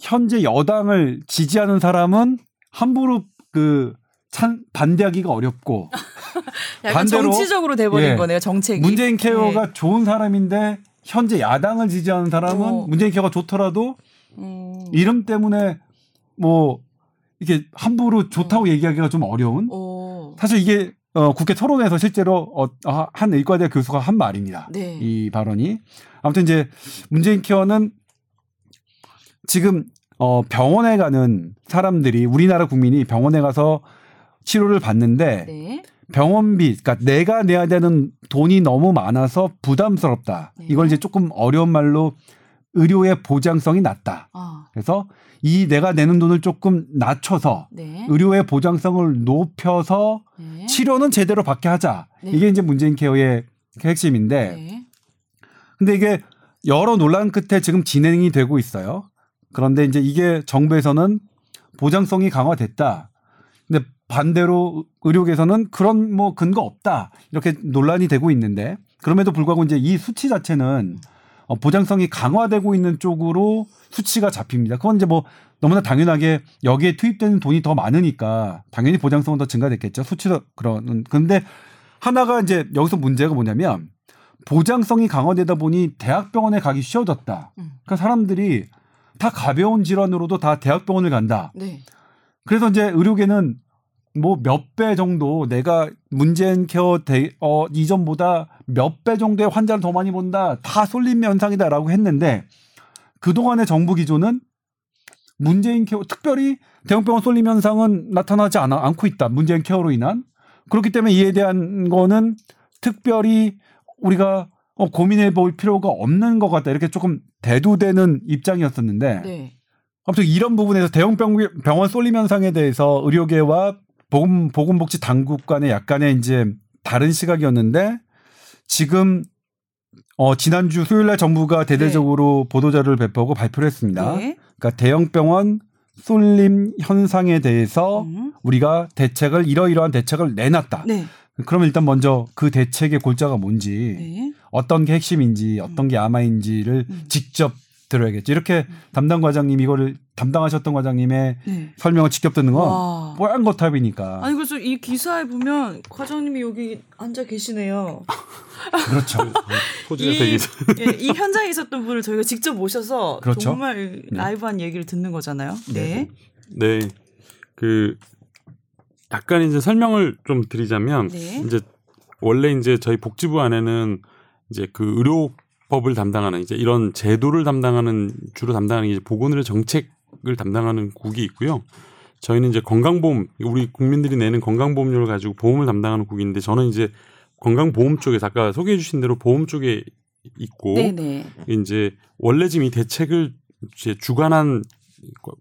현재 여당을 지지하는 사람은 함부로 그 찬, 반대하기가 어렵고 [LAUGHS] [LAUGHS] 반대로- 정치적으로 돼버린 예. 거네요, 정책이. 문재인 케어가 좋은 사람인데 현재 야당을 지지하는 사람은 어. 문재인 케어가 좋더라도 네. 음. 이름 때문에 뭐 이게 함부로 좋다고 얘기하기가 좀 어려운 오. 사실 이게 어, 국회 토론에서 실제로 어, 아, 한 의과대 교수가 한 말입니다. 네. 이 발언이 아무튼 이제 문재인 케어는 지금 어, 병원에 가는 사람들이 우리나라 국민이 병원에 가서 치료를 받는데 네. 병원비, 그러니까 내가 내야 되는 돈이 너무 많아서 부담스럽다. 네. 이걸 이제 조금 어려운 말로 의료의 보장성이 낮다. 아, 그래서 이 내가 내는 돈을 조금 낮춰서 네. 의료의 보장성을 높여서 네. 치료는 제대로 받게 하자. 네. 이게 이제 문재인 케어의 핵심인데, 네. 근데 이게 여러 논란 끝에 지금 진행이 되고 있어요. 그런데 이제 이게 정부에서는 보장성이 강화됐다. 근데 반대로 의료계에서는 그런 뭐 근거 없다. 이렇게 논란이 되고 있는데 그럼에도 불구하고 이제 이 수치 자체는 어, 보장성이 강화되고 있는 쪽으로 수치가 잡힙니다. 그건 이제 뭐 너무나 당연하게 여기에 투입되는 돈이 더 많으니까 당연히 보장성은 더 증가됐겠죠. 수치도 그런. 근데 하나가 이제 여기서 문제가 뭐냐면 보장성이 강화되다 보니 대학병원에 가기 쉬워졌다. 음. 그러니까 사람들이 다 가벼운 질환으로도 다 대학병원을 간다. 네. 그래서 이제 의료계는 뭐 몇 배 정도 내가 문재인 케어 대, 어, 이전보다 몇 배 정도의 환자를 더 많이 본다. 다 쏠림 현상이다라고 했는데 그동안의 정부 기조는 문재인 케어 특별히 대형병원 쏠림 현상은 나타나지 않아, 않고 있다. 문재인 케어로 인한 그렇기 때문에 이에 대한 거는 특별히 우리가 어, 고민해 볼 필요가 없는 것 같다. 이렇게 조금 대두되는 입장이었었는데 네. 아무튼 이런 부분에서 대형 병- 병원 쏠림 현상에 대해서 의료계와 보건 보건복지 당국 간의 약간의 이제 다른 시각이었는데 지금 어 지난주 수요일 날 정부가 대대적으로 보도 자료를 배포하고 발표를 했습니다. 네. 그러니까 대형 병원 쏠림 현상에 대해서 음. 우리가 대책을 이러이러한 대책을 내놨다. 네. 그러면 일단 먼저 그 대책의 골자가 뭔지 네. 어떤 게 핵심인지 어떤 게 야마인지를 음. 직접 들어야겠죠. 이렇게 담당 과장님 이거를 담당하셨던 과장님의 네. 설명을 직접 듣는 건 와. 뽀얀 거탑이니까. 아니 그래서 이 기사에 보면 과장님이 여기 앉아 계시네요. 그렇죠. [LAUGHS] 포즈가 이, 예, 이 현장에 있었던 분을 저희가 직접 모셔서 그렇죠. 정말 라이브한 얘기를 듣는 거잖아요. 네. 네. 네. 그 약간 이제 설명을 좀 드리자면 네. 이제 원래 이제 저희 복지부 안에는 이제 그 의료 법을 담당하는 이제 이런 제도를 담당하는 주로 담당하는 이제 보건의료 정책을 담당하는 국이 있고요. 저희는 이제 건강보험 우리 국민들이 내는 건강보험료를 가지고 보험을 담당하는 국인데 저는 이제 건강보험 쪽에 아까 소개해 주신 대로 보험 쪽에 있고 네네. 이제 원래 지금 이 대책을 이제 주관한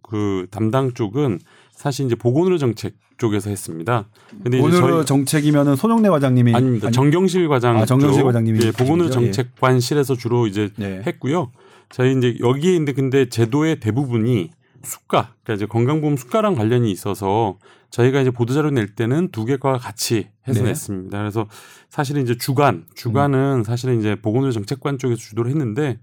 그 담당 쪽은 사실 이제 보건의료 정책 쪽에서 했습니다. 근데 저희 정책이면은 손영래 과장님이 아닙니다. 아니- 정경실 과장 아, 정경실 쪽, 과장님이 예, 보건의료 계시죠? 예. 정책관실에서 주로 이제 네. 했고요. 저희 이제 여기에 있는데 근데 제도의 대부분이 수가, 그러니까 이제 건강보험 수가랑 관련이 있어서 저희가 이제 보도자료 낼 때는 두 개과 같이 해서 네. 냈습니다. 그래서 사실은 이제 주간, 주간은 사실은 이제 보건의료 정책관 쪽에서 주도를 했는데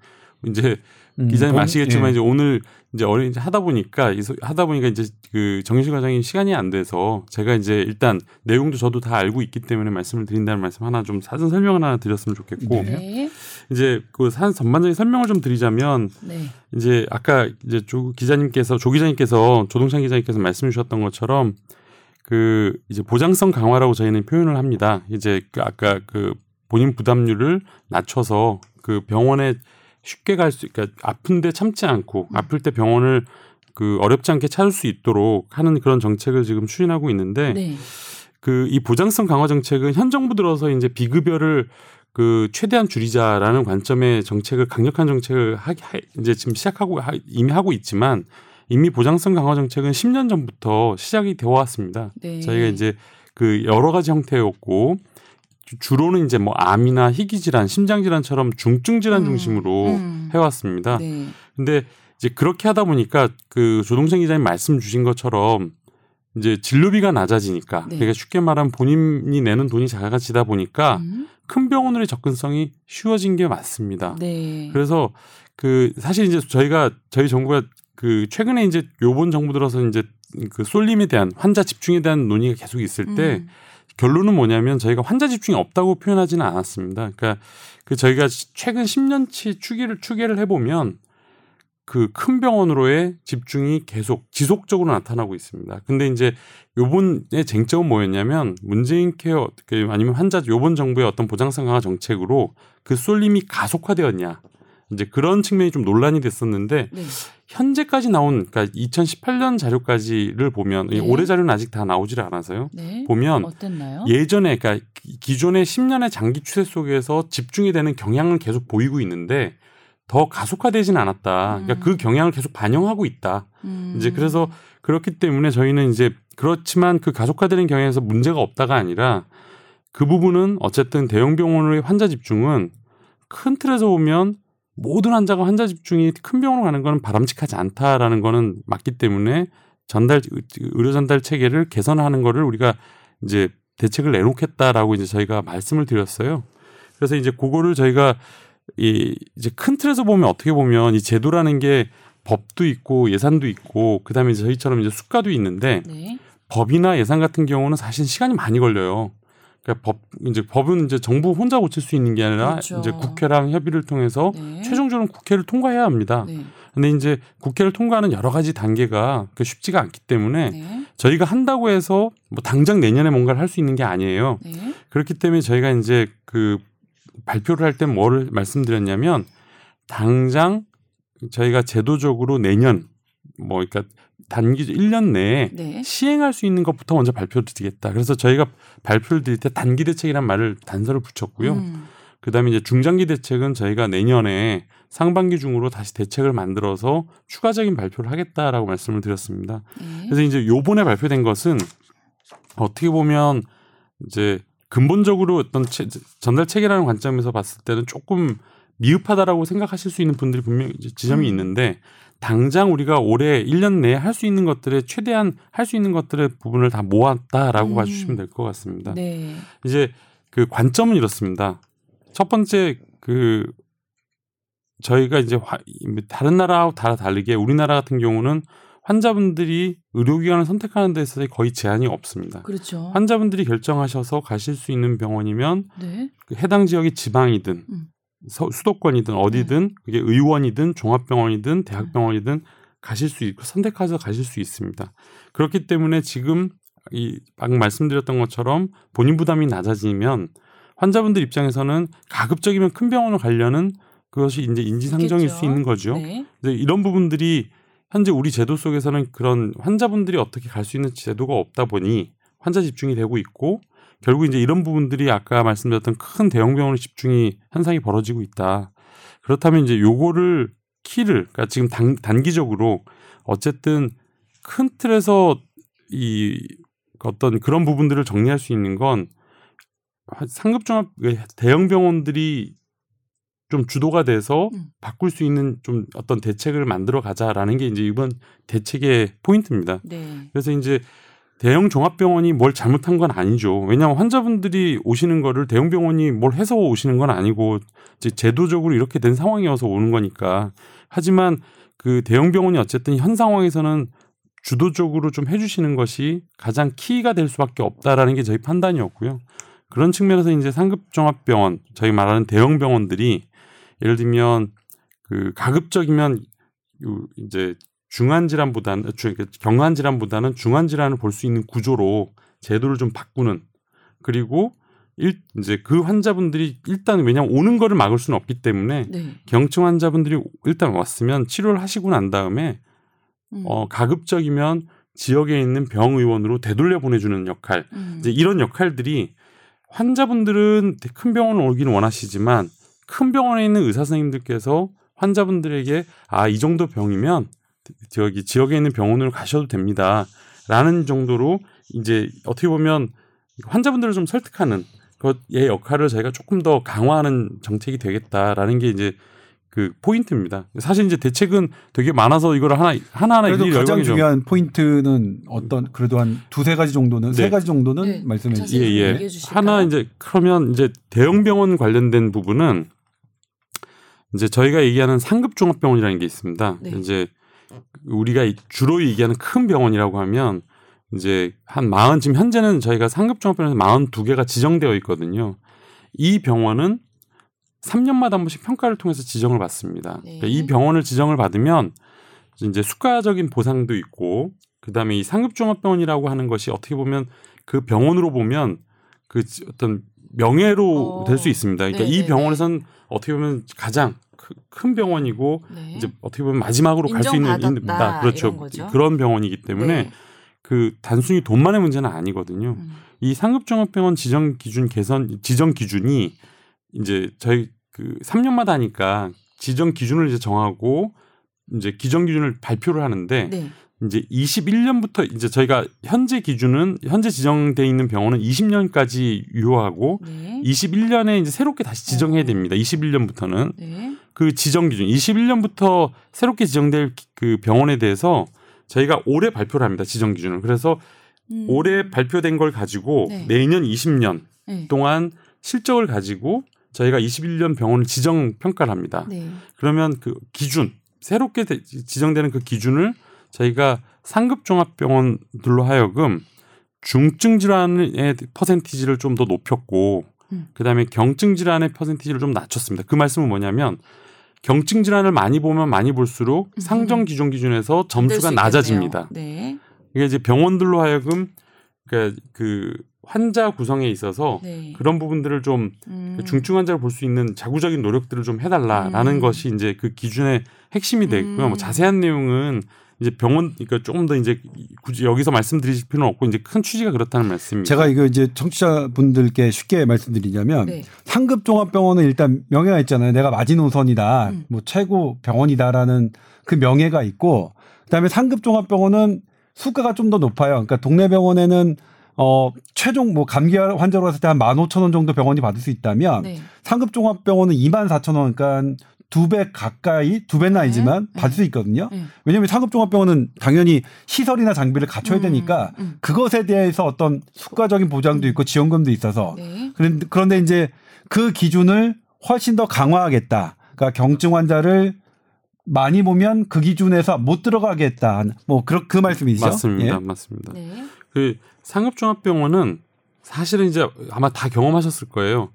이제 음, 기자님 본- 아시겠지만 예. 이제 오늘 이제 어린 이제 하다 보니까 하다 보니까 이제 그 정실 과장이 시간이 안 돼서 제가 이제 일단 내용도 저도 다 알고 있기 때문에 말씀을 드린다는 말씀 하나 좀 사전 설명을 하나 드렸으면 좋겠고 네. 이제 그산 전반적인 설명을 좀 드리자면 네. 이제 아까 이제 조 기자님께서 조 기자님께서 조동찬 기자님께서 말씀 주셨던 것처럼 그 이제 보장성 강화라고 저희는 표현을 합니다. 이제 그 아까 그 본인 부담률을 낮춰서 그 병원에 쉽게 갈 수, 그러니까 아픈데 참지 않고 아플 때 병원을 그 어렵지 않게 찾을 수 있도록 하는 그런 정책을 지금 추진하고 있는데 네. 그이 보장성 강화 정책은 현 정부 들어서 이제 비급여를 그 최대한 줄이자라는 관점의 정책을 강력한 정책을 하, 하 이제 지금 시작하고 하, 이미 하고 있지만 이미 보장성 강화 정책은 10년 전부터 시작이 되어 왔습니다. 네. 저희가 이제 그 여러 가지 형태였고 주- 주로는 이제 뭐 암이나 희귀 질환, 심장 질환처럼 중증 질환 음, 중심으로 음. 해왔습니다. 네. 근데 이제 그렇게 하다 보니까 그 조동생 기자님 말씀 주신 것처럼 이제 진료비가 낮아지니까 네. 그러니까 쉽게 말하면 본인이 내는 돈이 작아지다 보니까 음. 큰 병원으로의 접근성이 쉬워진 게 맞습니다. 네. 그래서 그 사실 이제 저희가 저희 정부가 그 최근에 이제 요번 정부 들어서 이제 그 쏠림에 대한 환자 집중에 대한 논의가 계속 있을 때 음. 결론은 뭐냐면 저희가 환자 집중이 없다고 표현하지는 않았습니다. 그러니까 그 저희가 최근 10년치 추계를 추계를 해보면 그 큰 병원으로의 집중이 계속 지속적으로 나타나고 있습니다. 근데 이제 요번의 쟁점은 뭐였냐면 문재인 케어 그 아니면 환자 요번 정부의 어떤 보장성 강화 정책으로 그 쏠림이 가속화되었냐 이제 그런 측면이 좀 논란이 됐었는데 네. 현재까지 나온 그러니까 2018년 자료까지를 보면 네. 올해 자료는 아직 다 나오질 않아서요. 네. 보면 어땠나요? 예전에 그러니까 기- 기존의 10년의 장기 추세 속에서 집중이 되는 경향은 계속 보이고 있는데 더 가속화되지는 않았다. 그러니까 음. 그 경향을 계속 반영하고 있다. 음. 이제 그래서 그렇기 때문에 저희는 이제 그렇지만 그 가속화되는 경향에서 문제가 없다가 아니라 그 부분은 어쨌든 대형 병원의 환자 집중은 큰 틀에서 보면 모든 환자가 환자 집중이 큰 병원으로 가는 거는 바람직하지 않다라는 거는 맞기 때문에 전달 의료 전달 체계를 개선하는 거를 우리가 이제 대책을 내놓겠다라고 이제 저희가 말씀을 드렸어요. 그래서 이제 그거를 저희가 이 이제 큰 틀에서 보면 어떻게 보면 이 제도라는 게 법도 있고 예산도 있고 그다음에 이제 저희처럼 이제 수가도 있는데 네. 법이나 예산 같은 경우는 사실 시간이 많이 걸려요. 그러니까 법 이제 법은 이제 정부 혼자 고칠 수 있는 게 아니라 그렇죠. 이제 국회랑 협의를 통해서 네. 최종적으로 국회를 통과해야 합니다. 네. 근데 이제 국회를 통과하는 여러 가지 단계가 그 쉽지가 않기 때문에 네. 저희가 한다고 해서 뭐 당장 내년에 뭔가를 할 수 있는 게 아니에요. 네. 그렇기 때문에 저희가 이제 그 발표를 할 때 뭐를 말씀드렸냐면 당장 저희가 제도적으로 내년 뭐 그러니까 단기 1년 내에 네. 시행할 수 있는 것부터 먼저 발표를 드리겠다. 그래서 저희가 발표를 드릴 때 단기 대책이란 말을 단서를 붙였고요. 음. 그다음에 이제 중장기 대책은 저희가 내년에 상반기 중으로 다시 대책을 만들어서 추가적인 발표를 하겠다라고 말씀을 드렸습니다. 네. 그래서 이제 요번에 발표된 것은 어떻게 보면 이제 근본적으로 어떤 체, 전달 체계라는 관점에서 봤을 때는 조금 미흡하다라고 생각하실 수 있는 분들이 분명히 지점이 음. 있는데 당장 우리가 올해 1년 내에 할 수 있는 것들의 최대한 할 수 있는 것들의 부분을 다 모았다라고 음. 봐주시면 될 것 같습니다. 네. 이제 그 관점은 이렇습니다. 첫 번째 그 저희가 이제 화- 다른 나라하고 다 다르게 우리나라 같은 경우는 환자분들이 의료기관을 선택하는 데 있어서 거의 제한이 없습니다. 그렇죠. 환자분들이 결정하셔서 가실 수 있는 병원이면 네. 그 해당 지역이 지방이든 음. 서- 수도권이든 어디든 그게 의원이든 종합병원이든 대학병원이든 가실 수 있고 선택해서 가실 수 있습니다. 그렇기 때문에 지금 이 방금 말씀드렸던 것처럼 본인 부담이 낮아지면 환자분들 입장에서는 가급적이면 큰 병원을 가려는 그것이 이제 인지상정일 있겠죠. 수 있는 거죠. 네. 근데 이런 부분들이 현재 우리 제도 속에서는 그런 환자분들이 어떻게 갈 수 있는 제도가 없다 보니 환자 집중이 되고 있고 결국 이제 이런 부분들이 아까 말씀드렸던 큰 대형 병원의 집중이 현상이 벌어지고 있다. 그렇다면 이제 요거를 키를 그러니까 지금 단, 단기적으로 어쨌든 큰 틀에서 이 어떤 그런 부분들을 정리할 수 있는 건 상급 종합 대형 병원들이 좀 주도가 돼서 음. 바꿀 수 있는 좀 어떤 대책을 만들어 가자라는 게 이제 이번 대책의 포인트입니다. 네. 그래서 이제 대형 종합병원이 뭘 잘못한 건 아니죠. 왜냐하면 환자분들이 오시는 거를 대형 병원이 뭘 해서 오시는 건 아니고 제도적으로 이렇게 된 상황이어서 오는 거니까. 하지만 그 대형 병원이 어쨌든 현 상황에서는 주도적으로 좀 해주시는 것이 가장 키가 될 수밖에 없다라는 게 저희 판단이었고요. 그런 측면에서 이제 상급 종합병원 저희 말하는 대형 병원들이 예를 들면 그 가급적이면 요 이제 중한 질환보다는 주- 그러니까 경한 질환보다는 중한 질환을 볼 수 있는 구조로 제도를 좀 바꾸는 그리고 일 이제 그 환자분들이 일단 왜냐하면 오는 거를 막을 수는 없기 때문에 네. 경증 환자분들이 일단 왔으면 치료를 하시고 난 다음에 음. 어 가급적이면 지역에 있는 병의원으로 되돌려 보내주는 역할 음. 이제 이런 역할들이 환자분들은 큰 병원을 오기는 원하시지만 큰 병원에 있는 의사 선생님들께서 환자분들에게 아 이 정도 병이면 저기 지역에 있는 병원으로 가셔도 됩니다 라는 정도로 이제 어떻게 보면 환자분들을 좀 설득하는 것의 역할을 저희가 조금 더 강화하는 정책이 되겠다라는 게 이제 그 포인트입니다. 사실 이제 대책은 되게 많아서 이걸 하나 하나하나 그래도 가장 중요한 포인트는 어떤 그래도 한 두세 가지 정도는 세 네. 가지 정도는 네. 말씀해 주세요. 예, 예. 하나 이제 그러면 이제 대형 병원 관련된 부분은 이제 저희가 얘기하는 상급 종합병원이라는 게 있습니다. 네. 이제 우리가 이- 주로 얘기하는 큰 병원이라고 하면 이제 한 마흔 지금 현재는 저희가 상급 종합병원에서 마흔 두 개가 지정되어 있거든요. 이 병원은 3년마다 한 번씩 평가를 통해서 지정을 받습니다. 네. 그러니까 이 병원을 지정을 받으면 이제 수가적인 보상도 있고 그다음에 이 상급 종합병원이라고 하는 것이 어떻게 보면 그 병원으로 보면 그 지- 어떤 명예로 어. 될수 있습니다. 그러니까 네, 이 네, 병원에선 어떻게 보면 가장 크- 큰 병원이고 네. 이제 어떻게 보면 마지막으로 갈 수 있는 인정받았다, 다 그렇죠. 그런 병원이기 때문에 네. 그 단순히 돈만의 문제는 아니거든요. 음. 이 상급종합병원 지정 기준 개선 지정 기준이 이제 저희 그 3년마다 하니까 지정 기준을 이제 정하고 이제 기정 기준을 발표를 하는데 네. 이제 21년부터 이제 저희가 현재 기준은 현재 지정돼 있는 병원은 20년까지 유효하고 네. 21년에 이제 새롭게 다시 지정해야 어. 됩니다. 21년부터는 네. 그 지정 기준 21년부터 새롭게 지정될 그 병원에 대해서 저희가 올해 발표를 합니다. 지정 기준을. 그래서 음. 올해 발표된 걸 가지고 네. 내년 20년 네. 동안 실적을 가지고 저희가 21년 병원을 지정 평가를 합니다. 네. 그러면 그 기준 새롭게 대- 지정되는 그 기준을 저희가 상급 종합병원들로 하여금 중증 질환의 퍼센티지를 좀 더 높였고 음. 그다음에 경증 질환의 퍼센티지를 좀 낮췄습니다. 그 말씀은 뭐냐면 경증 질환을 많이 보면 많이 볼수록 음. 상정 기준 기준에서 될 점수가 수 낮아집니다. 네. 이게 이제 병원들로 하여금 그, 그 환자 구성에 있어서 네. 그런 부분들을 좀 음. 중증 환자를 볼 수 있는 자구적인 노력들을 좀 해달라라는 음. 것이 이제 그 기준의 핵심이 되고요. 음. 뭐 자세한 내용은 이제 병원 그러니까 조금 더 이제 굳이 여기서 말씀드릴 필요는 없고 이제 큰 취지가 그렇다는 말씀입니다. 제가 이거 이제 청취자분들께 쉽게 말씀드리자면 네. 상급 종합병원은 일단 명예가 있잖아요. 내가 마지노선이다, 음. 뭐 최고 병원이다라는 그 명예가 있고, 그다음에 상급 종합병원은 수가가 좀 더 높아요. 그러니까 동네 병원에는 어 최종 뭐 감기 환자로 갔을 때한 15,000원 정도 병원이 받을 수 있다면 네. 상급 종합병원은 24,000원, 그러니까 두 배 가까이 두 배는 아니지만 네. 받을 수 있거든요. 네. 왜냐하면 상급 종합병원은 당연히 시설이나 장비를 갖춰야 음, 되니까 음. 그것에 대해서 어떤 수가적인 보장도 있고 지원금도 있어서 네. 그런데, 그런데 이제 그 기준을 훨씬 더 강화하겠다. 그러니까 경증 환자를 많이 보면 그 기준에서 못 들어가겠다. 뭐 그, 그 말씀이시죠? 맞습니다, 예. 맞습니다. 네. 그 상급종합병원은 사실은 이제 아마 다 경험하셨을 거예요.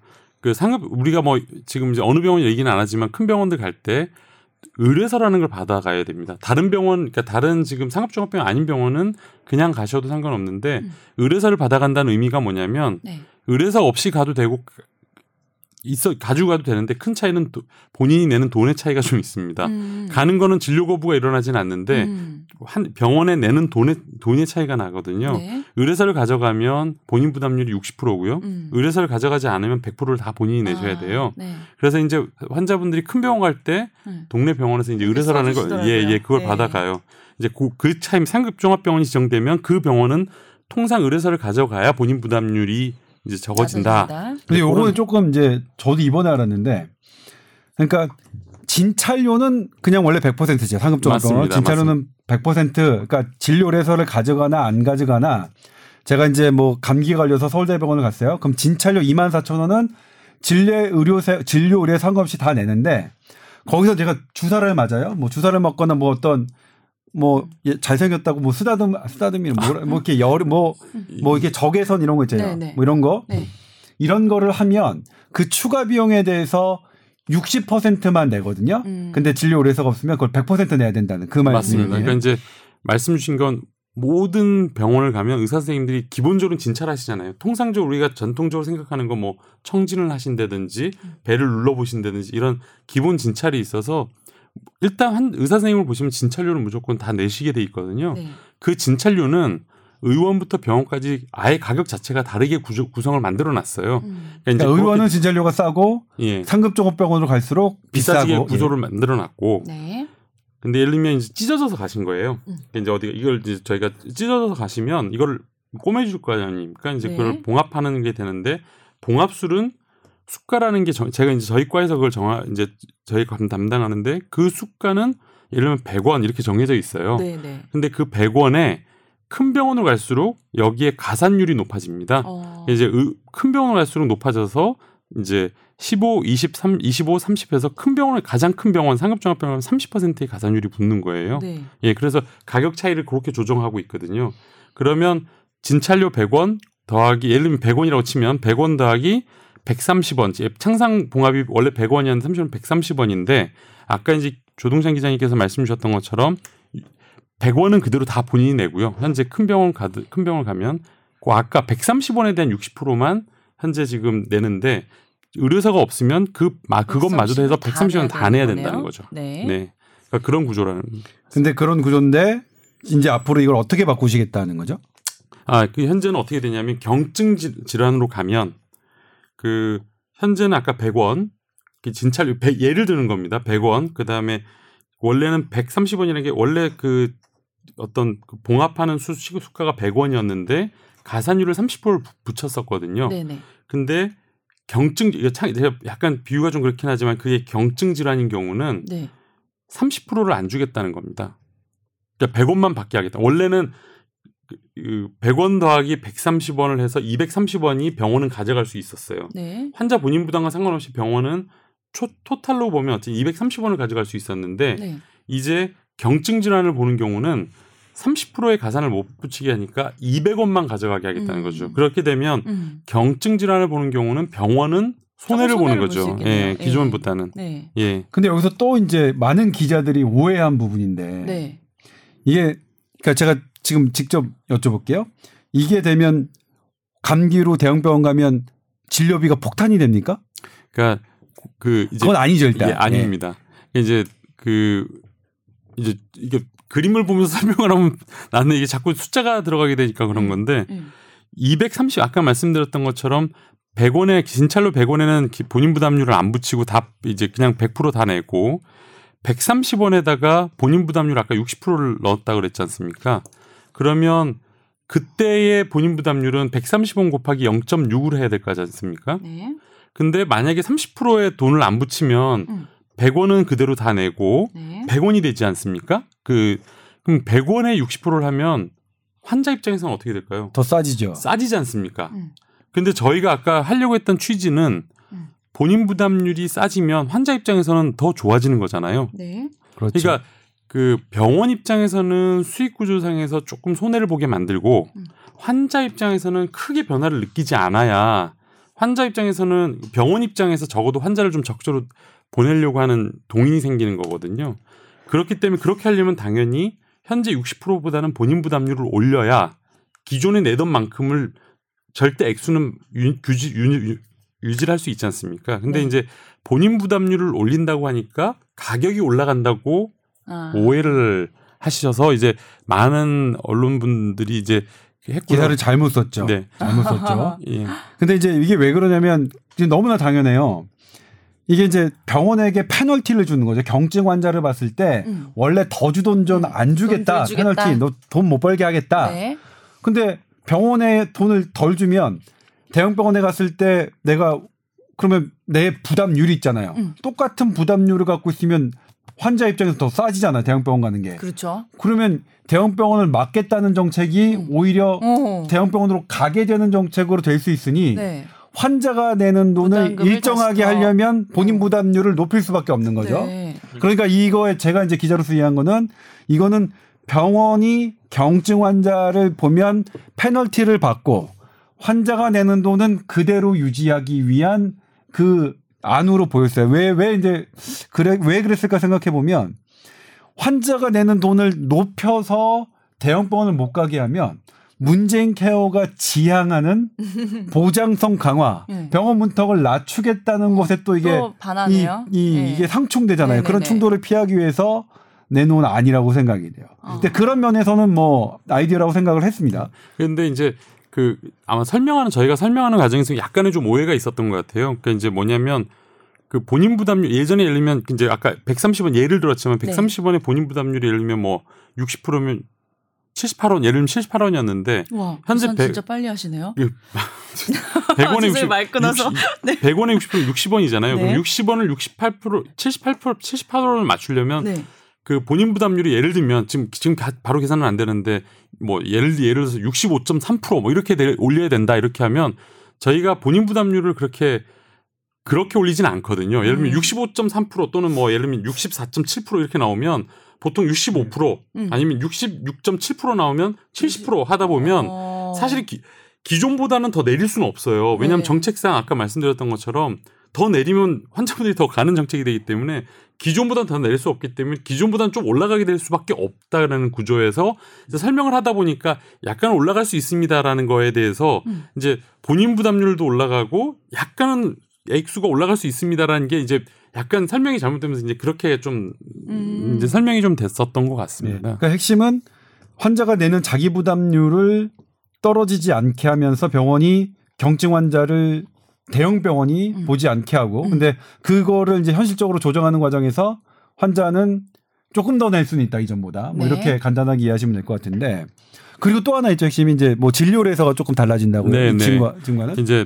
그 상급 우리가 뭐 지금 이제 어느 병원 얘기는 안 하지만 큰 병원들 갈 때 의뢰서라는 걸 받아가야 됩니다. 다른 병원, 그러니까 다른 지금 상급종합병원 아닌 병원은 그냥 가셔도 상관없는데 음. 의뢰서를 받아간다는 의미가 뭐냐면 네. 의뢰서 없이 가도 되고 있어 가지고 가도 되는데 큰 차이는 도- 본인이 내는 돈의 차이가 좀 있습니다. 음. 가는 거는 진료 거부가 일어나지는 않는데 음. 한 병원에 내는 돈의 돈의 차이가 나거든요. 네. 의뢰서를 가져가면 본인 부담률이 60%고요. 음. 의뢰서를 가져가지 않으면 100%를 다 본인이 내셔야 아, 돼요. 네. 그래서 이제 환자분들이 큰 병원 갈때 음. 동네 병원에서 이제 의뢰서라는 거, 써주시더라고요. 예, 예, 그걸 네. 받아가요. 이제 그, 그 차임 상급 종합병원이 지정되면 그 병원은 통상 의뢰서를 가져가야 본인 부담률이 이제 적어진다. 낮아진다. 근데 요거는 그런- 조금 이제 저도 이번에 알았는데 그러니까 진찰료는 그냥 원래 100%죠. 상급 종합병원 맞습니다. 진찰료는 100% 그러니까 진료래서를 가져가나 안 가져가나 제가 이제 뭐 감기 걸려서 서울대병원을 갔어요. 그럼 진찰료 2만 4천 원은 진료 의료 진료 의료 상관없이 다 내는데 거기서 제가 주사를 맞아요. 뭐 주사를 맞거나 뭐 어떤 뭐 예, 잘생겼다고 뭐 쓰다듬 쓰다듬이 뭐, 뭐 이렇게 열뭐뭐 뭐 이렇게 적외선 이런 거 있잖아요. 네, 네. 뭐 이런 거 네. 이런 거를 하면 그 추가 비용에 대해서 60%만 내거든요. 음. 근데 진료 의료사가 없으면 그걸 100% 내야 된다는 그. 말씀이에요. 그러니까 이제 말씀 주신 건 모든 병원을 가면 의사 선생님들이 기본적으로 진찰하시잖아요. 통상적으로 우리가 전통적으로 생각하는 건뭐 청진을 하신다든지 배를 눌러 보신다든지 이런 기본 진찰이 있어서 일단 한 의사 선생님을 보시면 진찰료는 무조건 다 내시게 돼 있거든요. 네. 그 진찰료는 의원부터 병원까지 아예 가격 자체가 다르게 구조, 구성을 만들어 놨어요. 음. 그러니까 그러니까 의원은 진찰료가 싸고 예, 상급 종합병원으로 갈수록 비싸지게 비싸고 구조를 만들어 놨고 네. 근데 예를 들면 이제 찢어져서 가신 거예요. 음. 그러니까 이제 어디가 이걸 이제 저희가 찢어져서 가시면 이걸 꼬매줄 거 아닙니까? 이제 네. 그걸 봉합하는 게 되는데 봉합술은 수가라는 게 정- 제가 이제 저희 과에서 그걸 정하 이제 저희 과 담당하는데 그 수가는 예를 들면 100원 이렇게 정해져 있어요. 네, 네. 근데 그 100원에 큰 병원으로 갈수록 여기에 가산율이 높아집니다. 어. 이제 의- 큰 병원을 갈수록 높아져서 이제 15, 23, 25, 30에서 큰 병원을 가장 큰 병원 상급종합병원 30%의 가산율이 붙는 거예요. 네. 예, 그래서 가격 차이를 그렇게 조정하고 있거든요. 그러면 진찰료 100원 더하기 예를 들면 100원이라고 치면 100원 더하기 130원. 창상 봉합이 원래 100원이었는데 30원 130원인데 아까 이제 조동찬 기자님께서 말씀 주셨던 것처럼 100원은 그대로 다 본인이 내고요. 현재 큰 병원 가드 큰 병원 가면 그 아까 130원에 대한 60%만 현재 지금 내는데 의료사가 없으면 그 마, 그것마저도 해서 130원 다 내야 된다는 거네요. 거죠. 네. 네. 그러니까 그런 구조라는 근데 그런 구조인데 이제 앞으로 이걸 어떻게 바꾸시겠다는 거죠? 아, 그 현재는 어떻게 되냐면 경증 질- 질환으로 가면 그 현재는 아까 100원 그 진찰료 100, 예를 드는 겁니다. 100원. 그다음에 원래는 130원이라는 게 원래 그 어떤 그 봉합하는 수 시급 수가가 100원이었는데 가산율을 30%를 붙였었거든요. 네, 네. 근데 경증 이거 참 약간 비유가 좀 그렇긴 하지만 그게 경증 질환인 경우는 네. 30%를 안 주겠다는 겁니다. 그러니까 100원만 받게 하겠다. 원래는 그 100원 더하기 130원을 해서 230원이 병원은 가져갈 수 있었어요. 네. 환자 본인 부담과 상관없이 병원은 초, 토탈로 보면 어쨌든 230원을 가져갈 수 있었는데 네. 이제 경증 질환을 보는 경우는 30%의 가산을 못 붙이게 하니까 200원만 가져가게 하겠다는 음. 거죠. 그렇게 되면 음. 경증 질환을 보는 경우는 병원은 손해를 조금 보는 손해를 거죠. 예, 기존 예. 보다는. 네. 예. 근데 여기서 또 이제 많은 기자들이 오해한 부분인데 네. 이게 그러니까 제가 지금 직접 여쭤볼게요. 이게 되면 감기로 대형병원 가면 진료비가 폭탄이 됩니까? 그러니까 그 이제 그건 아니죠 일단. 예, 아닙니다. 이제 그 이제 이게 그림을 보면서 [LAUGHS] 설명을 하면 나는 이게 자꾸 숫자가 들어가게 되니까 그런 음. 건데 음. 230 아까 말씀드렸던 것처럼 100원에 진찰로 100원에는 기- 본인 부담률을 안 붙이고 다 이제 그냥 100%다 내고 130원에다가 본인 부담률 아까 60%를 넣었다 그랬지 않습니까? 그러면 그때의 본인 부담률은 130원 곱하기 0.6으로 해야 될 거지 않습니까? 네. 근데 만약에 30%의 돈을 안 붙이면 음. 100원은 그대로 다 내고 네. 100원이 되지 않습니까? 그 그럼 100원에 60%를 하면 환자 입장에서는 어떻게 될까요? 더 싸지죠. 싸지지 않습니까? 음. 근데 저희가 아까 하려고 했던 취지는 음. 본인 부담률이 싸지면 환자 입장에서는 더 좋아지는 거잖아요. 네. 그렇죠. 그러니까 그 병원 입장에서는 수익 구조상에서 조금 손해를 보게 만들고 음. 환자 입장에서는 크게 변화를 느끼지 않아야 환자 입장에서는 병원 입장에서 적어도 환자를 좀 적절로 보내려고 하는 동인이 생기는 거거든요. 그렇기 때문에 그렇게 하려면 당연히 현재 60%보다는 본인 부담률을 올려야 기존에 내던 만큼을 절대 액수는 유, 유지, 유, 유지를 할수 있지 않습니까? 근데 네. 이제 본인 부담률을 올린다고 하니까 가격이 올라간다고 아. 오해를 하셔서 이제 많은 언론분들이 이제 했고요. 기사를 잘못 썼죠. 네. 잘못 썼죠. [LAUGHS] 예. 근데 이제 이게 왜 그러냐면 너무나 당연해요. 이게 이제 병원에게 페널티를 주는 거죠. 경증 환자를 봤을 때 음. 원래 더 주던 전안 주겠다. 돈 주겠다. 페널티 너 돈 못 벌게 하겠다. 네. 근데 병원에 돈을 덜 주면 대형 병원에 갔을 때 내가 그러면 내 부담률이 있잖아요. 음. 똑같은 부담률을 갖고 있으면 환자 입장에서 더 싸지잖아요. 대형병원 가는 게. 그렇죠. 그러면 대형병원을 막겠다는 정책이 음. 오히려 어. 대형병원으로 가게 되는 정책으로 될 수 있으니 네. 환자가 내는 돈을 일정하게. 하려면 본인 음. 부담률을 높일 수밖에 없는 거죠. 네. 그러니까 이거에 제가 이제 기자로서 이해한 거는 이거는 병원이 경증 환자를 보면 페널티를 받고 환자가 내는 돈은 그대로 유지하기 위한 그 안으로 보였어요. 왜, 왜 이제, 그래, 왜 그랬을까 생각해 보면 환자가 내는 돈을 높여서 대형병원을 못 가게 하면 문재인 케어가 지향하는 [LAUGHS] 보장성 강화, 네. 병원 문턱을 낮추겠다는 것에 또 이게 또 반하네요. 이, 이, 네. 이게 상충되잖아요. 네네네. 그런 충돌을 피하기 위해서 내놓은 아니라고 생각이 돼요. 어. 근데 그런 면에서는 뭐 아이디어라고 생각을 했습니다. 근데 이제 그 아마 설명하는 저희가 설명하는 과정에서 약간의 좀 오해가 있었던 것 같아요. 그러니까 이제 뭐냐면 그 본인 부담률 예전에 예를 들면 이제 아까 130원 예를 들었지만 네. 130원의 본인 부담률이 예를 들면 뭐 60%면 78원 예를 들면 78원이었는데 와, 현재 현재 백- 진짜 빨리 하시네요. 100원에 죄송해요, 말 끊어서. 네. 100원에 60% 60원이잖아요. 네. 그럼 60원을 68% 78% 78원을 맞추려면 네. 그 본인 부담률이 예를 들면 지금 지금 가- 바로 계산은 안 되는데 뭐 예를 예를 들어서 65.3%뭐 이렇게 내- 올려야 된다 이렇게 하면 저희가 본인 부담률을 그렇게 그렇게 올리진 않거든요. 예를 들면 음. 65.3% 또는 뭐 예를 들면 64.7% 이렇게 나오면 보통 65% 음. 아니면 66.7% 나오면 70% 하다 보면 어. 사실 기, 기존보다는 더 내릴 수는 없어요. 왜냐하면 네. 정책상 아까 말씀드렸던 것처럼 더 내리면 환자분들이 더 가는 정책이 되기 때문에 기존보다는 더 내릴 수 없기 때문에 기존보다는 좀 올라가게 될 수밖에 없다라는 구조에서 이제 설명을 하다 보니까 약간 올라갈 수 있습니다라는 거에 대해서 음. 이제 본인 부담률도 올라가고 약간은 액수가 올라갈 수 있습니다라는 게 이제 약간 설명이 잘못되면서 이제 그렇게 좀 음. 이제 설명이 좀 됐었던 것 네. 같습니다. 그러니까 핵심은 환자가 내는 자기 부담률을 떨어지지 않게 하면서 병원이 경증 환자를 대형 병원이 음. 보지 않게 하고 음. 근데 그거를 이제 현실적으로 조정하는 과정에서 환자는 조금 더 낼 수는 있다 이전보다 뭐 네. 이렇게 간단하게 이해하시면 될 것 같은데 그리고 또 하나 있죠 핵심이 이제 뭐 진료에서가 조금 달라진다고 네, 이 네. 친구와 친구는 이제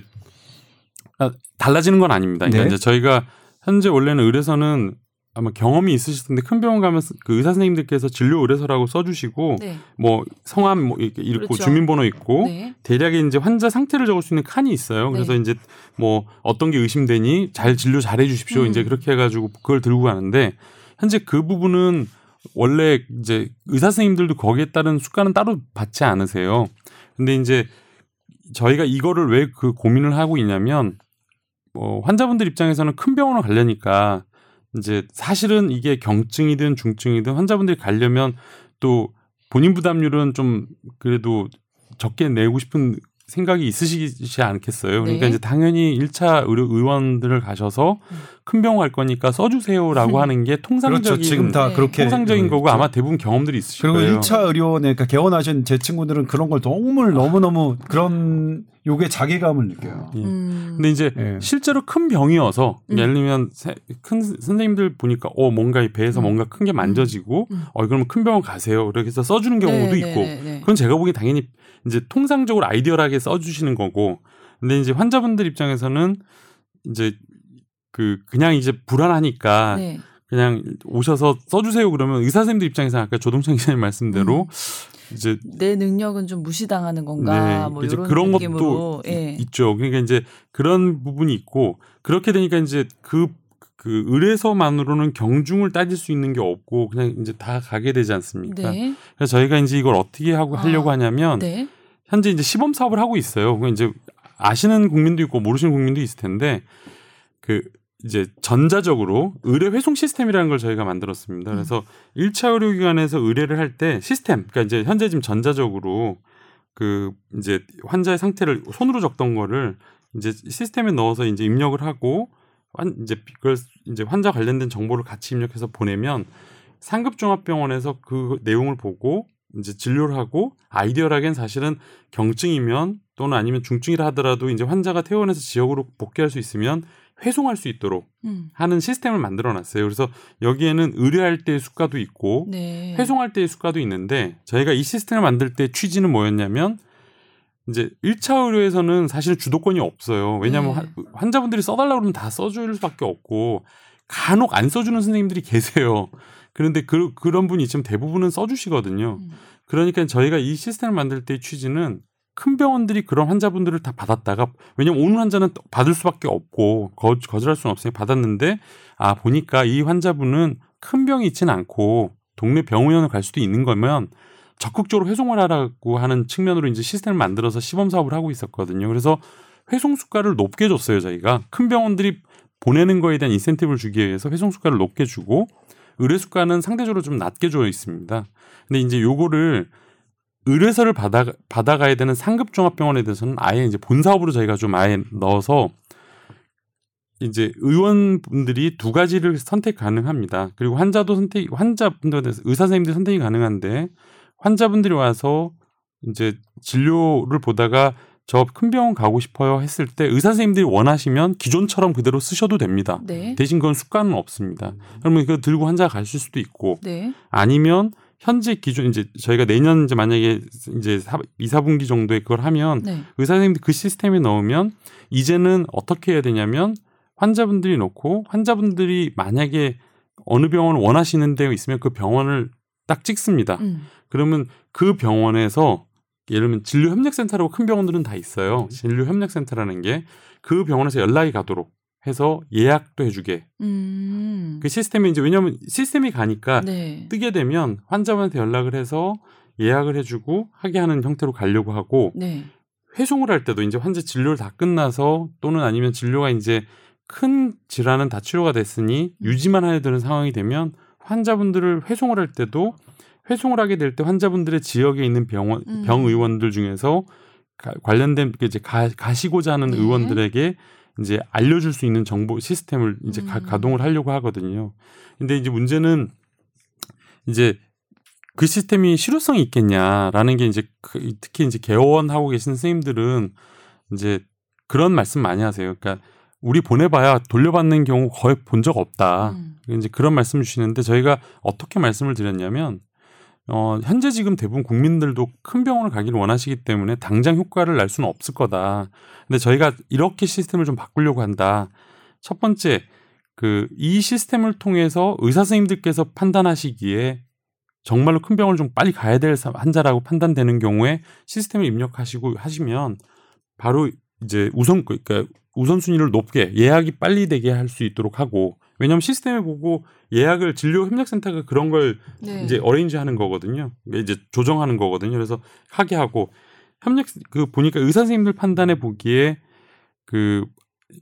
아, 달라지는 건 아닙니다. 그러니까 네. 이제 저희가 현재 원래는 의뢰서는 아마 경험이 있으실 텐데 큰 병원 가면 그 의사 선생님들께서 진료 의뢰서라고 써주시고 네. 뭐 성함 뭐 이렇게 읽고 그렇죠. 주민번호 있고 네. 대략의 이제 환자 상태를 적을 수 있는 칸이 있어요. 그래서 네. 이제 뭐 어떤 게 의심되니 잘 진료 잘 해 주십시오. 음. 이제 그렇게 해가지고 그걸 들고 가는데 현재 그 부분은 원래 이제 의사 선생님들도 거기에 따른 수가는 따로 받지 않으세요. 근데 이제 저희가 이거를 왜 그 고민을 하고 있냐면 뭐 환자분들 입장에서는 큰 병원을 가려니까 이제 사실은 이게 경증이든 중증이든 환자분들이 가려면 또 본인 부담률은 좀 그래도 적게 내고 싶은 생각이 있으시지 않겠어요. 그러니까 네. 이제 당연히 1차 의료 의원들을 가셔서 음. 큰 병원 갈 거니까 써주세요라고 하는 게 통상적인 그렇죠 지금 다 네. 그렇게 통상적인 거고 있죠. 아마 대부분 경험들이 있으실 그리고 거예요. 1차 의료원에 그러니까 개원하신 제 친구들은 그런 걸 정말 너무 너무 그런 요게 자괴감을 느껴요. 예. 음. 근데 이제 예. 실제로 큰 병이어서 음. 예를 들면 세- 큰 선생님들 보니까 어 뭔가 이 배에서 음. 뭔가 큰 게 만져지고 음. 어 그러면 큰 병원 가세요. 이렇게 해서 써주는 경우도 네, 있고 네, 네. 그건 제가 보기엔 당연히 이제 통상적으로 아이디어하게 써주시는 거고 근데 이제 환자분들 입장에서는 이제 그 그냥 이제 불안하니까 네. 그냥 오셔서 써주세요 그러면 의사 선생님들 입장에서 아까 조동찬 기자님 말씀대로 이제 내 능력은 좀 무시당하는 건가 뭐 네. 이제 이런 그런 느낌으로 것도 예. 이- 있죠. 그러니까 이제 그런 부분이 있고 그렇게 되니까 이제 그, 그 의뢰서만으로는 경중을 따질 수 있는 게 없고 그냥 이제 다 가게 되지 않습니까? 네. 그래서 저희가 이제 이걸 어떻게 하고 아, 하려고 하냐면 네. 현재 이제 시범 사업을 하고 있어요. 그 이제 아시는 국민도 있고 모르시는 국민도 있을 텐데 그 이제 전자적으로 의뢰 회송 시스템이라는 걸 저희가 만들었습니다. 그래서 일 1차 의료기관에서 의뢰를 할 때 시스템, 그러니까 이제 현재 지금 전자적으로 그 이제 환자의 상태를 손으로 적던 거를 이제 시스템에 넣어서 이제 입력을 하고 환 이제 그걸 이제 환자 관련된 정보를 같이 입력해서 보내면 상급 종합병원에서 그 내용을 보고 이제 진료를 하고 아이디어라기엔 사실은 경증이면 또는 아니면 중증이라 하더라도 이제 환자가 퇴원해서 지역으로 복귀할 수 있으면 회송할 수 있도록 음. 하는 시스템을 만들어 놨어요. 그래서 여기에는 의뢰할 때의 수가도 있고 네. 회송할 때의 수가도 있는데 저희가 이 시스템을 만들 때 취지는 뭐였냐면 이제 1차 의료에서는 사실 주도권이 없어요. 왜냐하면 네. 환- 환자분들이 써달라고 그러면 다 써줄 수밖에 없고 간혹 안 써주는 선생님들이 [LAUGHS] 계세요. 그런데 그, 그런 분이 지금 대부분은 써주시거든요. 음. 그러니까 저희가 이 시스템을 만들 때의 취지는 큰 병원들이 그런 환자분들을 다 받았다가 왜냐면 오는 환자는 받을 수밖에 없고 거, 거절할 수는 없으니 받았는데 아 보니까 이 환자분은 큰 병이 있지는 않고 동네 병원을 갈 수도 있는 거면 적극적으로 회송을 하라고 하는 측면으로 이제 시스템을 만들어서 시범 사업을 하고 있었거든요. 그래서 회송 수가를 높게 줬어요 저희가 큰 병원들이 보내는 거에 대한 인센티브를 주기 위해서 회송 수가를 높게 주고 의뢰 수가는 상대적으로 좀 낮게 줘 있습니다. 근데 이제 요거를 의뢰서를 받아 받아가야 되는 상급 종합병원에 대해서는 아예 이제 본 사업으로 저희가 좀 아예 넣어서 이제 의원분들이 두 가지를 선택 가능합니다. 그리고 환자도 선택 환자분들에 대해서 의사 선생님들 선택이 가능한데 환자분들이 와서 이제 진료를 보다가 저 큰 병원 가고 싶어요 했을 때 의사 선생님들이 원하시면 기존처럼 그대로 쓰셔도 됩니다. 네. 대신 그건 습관은 없습니다. 그러면 그거 들고 환자가 가실 수도 있고 네. 아니면 현재 기준 이제 저희가 내년 이제 만약에 이제 2, 4분기 정도에 그걸 하면 네. 의사 선생님들 그 시스템에 넣으면 이제는 어떻게 해야 되냐면 환자분들이 놓고 환자분들이 만약에 어느 병원을 원하시는 데 있으면 그 병원을 딱 찍습니다. 음. 그러면 그 병원에서 예를 들면 진료협력센터라고 큰 병원들은 다 있어요. 진료협력센터라는 게 그 병원에서 연락이 가도록 해서 예약도 해주게. 음. 그 시스템이 이제 왜냐하면 시스템이 가니까 네. 뜨게 되면 환자분한테 연락을 해서 예약을 해주고 하게 하는 형태로 가려고 하고 네. 회송을 할 때도 이제 환자 진료를 다 끝나서 또는 아니면 진료가 이제 큰 질환은 다 치료가 됐으니 유지만 해야 되는 상황이 되면 환자분들을 회송을 할 때도 회송을 하게 될 때 환자분들의 지역에 있는 병원 음. 병 의원들 중에서 가- 관련된 그 이제 가, 가시고자 하는 네. 의원들에게 이제 알려줄 수 있는 정보 시스템을 이제 가, 음. 가 동을 하려고 하거든요. 근데 이제 문제는 이제 그 시스템이 실효성이 있겠냐라는 게 이제 그- 특히 이제 개원하고 계신 선생님들은 이제 그런 말씀 많이 하세요. 그러니까 우리 보내봐야 돌려받는 경우 거의 본 적 없다. 음. 이제 그런 말씀 주시는데 저희가 어떻게 말씀을 드렸냐면 어, 현재 지금 대부분 국민들도 큰 병원을 가기를 원하시기 때문에 당장 효과를 낼 수는 없을 거다. 근데 저희가 이렇게 시스템을 좀 바꾸려고 한다. 첫 번째, 그 이 시스템을 통해서 의사 선생님들께서 판단하시기에 정말로 큰 병원을 좀 빨리 가야 될 사- 환자라고 판단되는 경우에 시스템을 입력하시고 하시면 바로 이제 우선 그러니까 우선순위를 높게 예약이 빨리 되게 할 수 있도록 하고 왜냐하면 시스템을 보고 예약을 진료 협력센터가 그런 걸 네. 이제 어레인지 하는 거거든요. 이제 조정하는 거거든요. 그래서 하게 하고 협력 그 보니까 의사 선생님들 판단해 보기에 그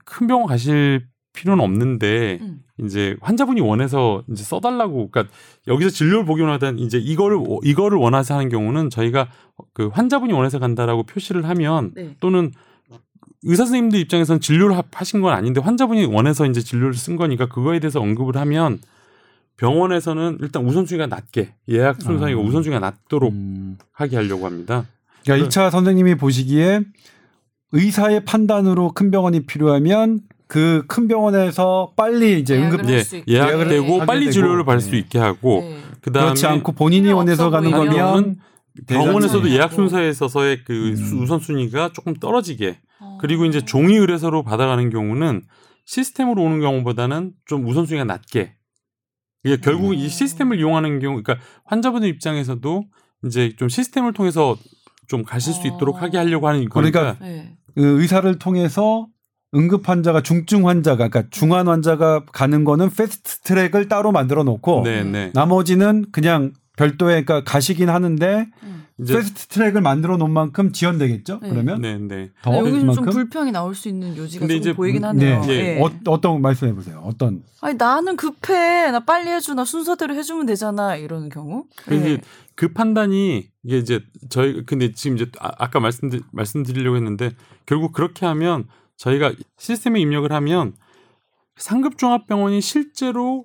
큰 병원 가실 필요는 없는데 음. 이제 환자분이 원해서 이제 써달라고 그러니까 여기서 진료를 보기 원하던 이제 이거를 이거를 원해서 하는 경우는 저희가 그 환자분이 원해서 간다라고 표시를 하면 네. 또는 의사 선생님들 입장에서는 진료를 하- 하신 건 아닌데 환자분이 원해서 이제 진료를 쓴 거니까 그거에 대해서 언급을 하면 병원에서는 일단 우선순위가 낮게 예약 순서가 아. 우선순위가 낮도록 음. 하게 하려고 합니다. 그러니까 1차 선생님이 보시기에 의사의 판단으로 큰 병원이 필요하면 그 큰 병원에서 빨리 이제 예약을 응급 할 예. 예약되고 빨리 진료를 받을 수 네. 있게 하고 네. 그다음에 그렇지 않고 본인이 원해서 가는 거면 병원에서도. 예약 순서에 있어서의 그 음. 우선순위가 조금 떨어지게 어. 그리고 이제 종이 의뢰서로 받아가는 경우는 시스템으로 오는 경우보다는 좀 우선순위가 낮게 이게 결국 이 음. 시스템을 이용하는 경우 그러니까 환자분들 입장에서도 이제 좀 시스템을 통해서 좀 가실 수 있도록 어. 하게 하려고 하는 거니까 그러니까 네. 그 의사를 통해서 응급 환자가 중증 환자가 그러니까 중환 환자가 가는 거는 패스트 트랙을 따로 만들어 놓고 네, 네. 나머지는 그냥 별도의 그러니까 가시긴 하는데 음. 이제 패스트 트랙을 만들어 놓은 만큼 지연되겠죠. 네. 그러면 네, 네. 더 네, 여기는 좀 불평이 나올 수 있는 요지가 근데 좀 이제 보이긴 음, 하네요. 네. 예. 어, 어떤 말씀해 보세요. 어떤 아니 나는 급해. 나 빨리 해줘. 나 순서대로 해주면 되잖아. 이러는 경우. 그게 네. 그 판단이 이게 이제 저희 근데 지금 이제 아, 아까 말씀드 말씀드리려고 했는데 결국 그렇게 하면 저희가 시스템에 입력을 하면 상급 종합병원이 실제로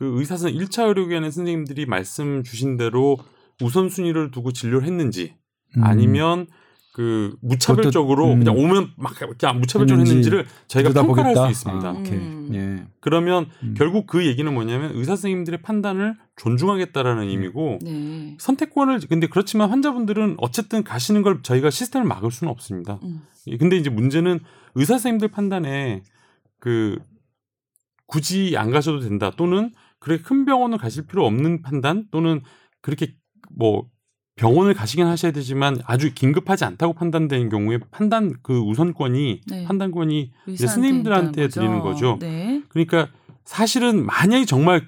그 의사선 1차 의료기관의 선생님들이 말씀 주신 대로 우선순위를 두고 진료를 했는지 음, 아니면 그 무차별적으로 그것도, 음. 그냥 오면 막 그냥 무차별적으로 했는지 했는지를 저희가 평가를 할수 있습니다. 아, 오케이. 음. 예. 그러면 음. 결국 그 얘기는 뭐냐면 의사 선생님들의 판단을 존중하겠다라는 의미고 네. 선택권을 근데 그렇지만 환자분들은 어쨌든 가시는 걸 저희가 시스템을 막을 수는 없습니다. 음. 근데 이제 문제는 의사 선생님들 판단에 그 굳이 안 가셔도 된다 또는 그래 큰 병원을 가실 필요 없는 판단 또는 그렇게 뭐 병원을 가시긴 하셔야 되지만 아주 긴급하지 않다고 판단되는 경우에 판단 그 우선권이 네. 판단권이 이제 스님들한테 있다는 드리는 거죠. 네. 그러니까 사실은 만약에 정말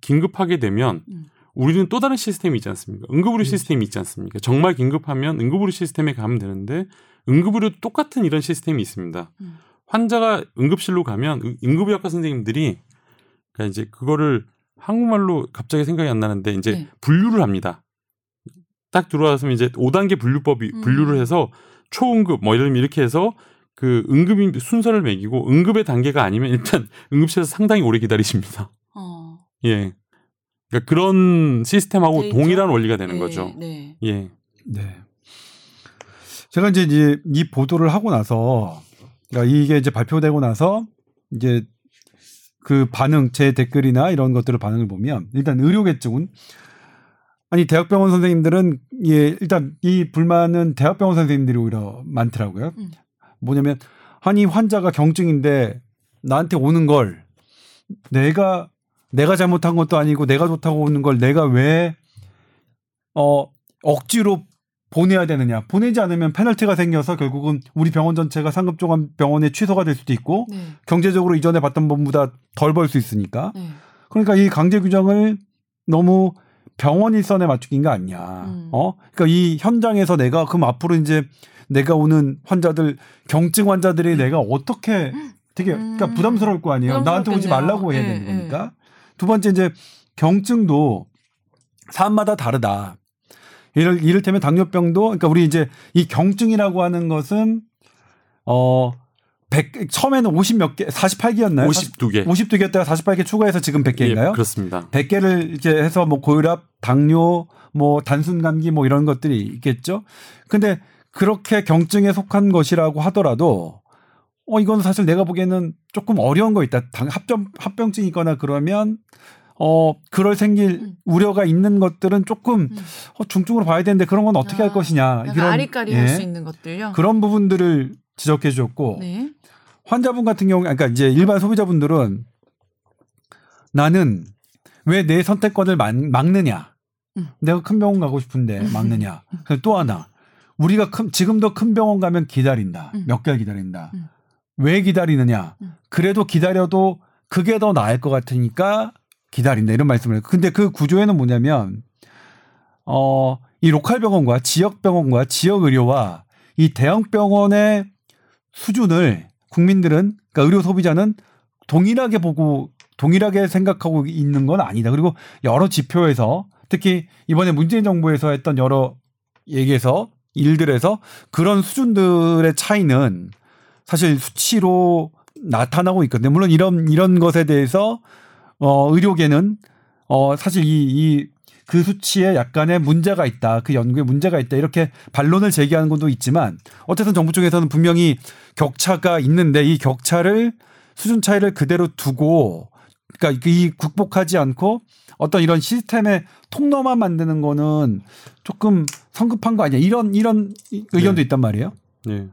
긴급하게 되면 음. 우리는 또 다른 시스템이 있지 않습니까? 응급의료 시스템이 있지 않습니까? 정말 긴급하면 응급의료 시스템에 가면 되는데 응급의료도 똑같은 이런 시스템이 있습니다. 음. 환자가 응급실로 가면 응- 응급의학과 선생님들이 그러니까 이제 그거를 한국말로 갑자기 생각이 안 나는데 이제 네. 분류를 합니다. 딱 들어와서면 이제 5단계 분류법이 음. 분류를 해서 초응급 뭐 이런 이렇게 해서 그 응급인 순서를 매기고 응급의 단계가 아니면 일단 [LAUGHS] 응급실에서 상당히 오래 기다리십니다. 어. 예. 그러니까 그런 시스템하고 돼 있죠. 동일한 원리가 되는 네, 거죠. 네. 예. 네. 제가 이제 이제 이 보도를 하고 나서 그러니까 이게 이제 발표되고 나서 이제 그 반응 제 댓글이나 이런 것들을 반응을 보면 일단 의료계 쪽은 아니 대학병원 선생님들은 예 일단 이 불만은 대학병원 선생님들이 오히려 많더라고요. 음. 뭐냐면 아니 환자가 경증인데 나한테 오는 걸 내가 내가 잘못한 것도 아니고 내가 좋다고 오는 걸 내가 왜 어, 억지로 보내야 되느냐. 보내지 않으면 페널티가 생겨서 결국은 우리 병원 전체가 상급 종합 병원에 취소가 될 수도 있고 네. 경제적으로 이전에 받던 돈보다 덜 벌 수 있으니까. 네. 그러니까 이 강제 규정을 너무 병원 일선에 맞추긴 거 아니냐. 음. 어? 그러니까 이 현장에서 내가 그럼 앞으로 이제 내가 오는 환자들 경증 환자들이 내가 어떻게 되게 그러니까 음. 부담스러울 거 아니에요. 나한테 오지. 말라고 해야 예, 되는 거니까. 두 번째 이제 경증도 사람마다 다르다. 이를 이를테면 당뇨병도 그러니까 우리 이제 이 경증이라고 하는 것은 어 100, 처음에는 50 몇 개, 48개였나요? 52개. 52개였다가 48개 추가해서 지금 100개인가요? 예, 그렇습니다. 100개를 이렇게 해서 뭐 고혈압, 당뇨, 뭐 단순 감기 뭐 이런 것들이 있겠죠. 근데 그렇게 경증에 속한 것이라고 하더라도 어 이건 사실 내가 보기에는 조금 어려운 거 있다. 당 합병 합병증 있거나 그러면 어 그럴 생길 음. 우려가 있는 것들은 조금 음. 어, 중증으로 봐야 되는데 그런 건 어떻게 할 아, 것이냐 약간 아리까리 할수 있는 것들요. 그런 부분들을 지적해 주셨고 네. 환자분 같은 경우, 그러니까 이제 일반 소비자분들은 나는 왜 내 선택권을 막, 막느냐? 음. 내가 큰 병원 가고 싶은데 막느냐? 그리고 또 하나, 우리가 큰, 지금도 큰 병원 가면 기다린다. 음. 몇 개월 기다린다. 음. 왜 기다리느냐? 음. 그래도 기다려도 그게 더 나을 것 같으니까 기다린다. 이런 말씀을 해요. 근데 그 구조에는 뭐냐면, 어, 이 로컬 병원과 지역 병원과 지역 의료와 이 대형 병원의 수준을 국민들은 그러니까 의료 소비자는 동일하게 보고 동일하게 생각하고 있는 건 아니다. 그리고 여러 지표에서 특히 이번에 문재인 정부에서 했던 여러 얘기에서 일들에서 그런 수준들의 차이는 사실 수치로 나타나고 있거든요. 물론 이런 이런 것에 대해서 어 의료계는 어 사실 이 이 그 수치에 약간의 문제가 있다. 그 연구에 문제가 있다. 이렇게 반론을 제기하는 것도 있지만 어쨌든 정부 쪽에서는 분명히 격차가 있는데 이 격차를 수준 차이를 그대로 두고 그러니까 이 극복하지 않고 어떤 이런 시스템의 통로만 만드는 거는 조금 성급한 거 아니야. 이런 이런 의견도 네. 있단 말이에요. 예.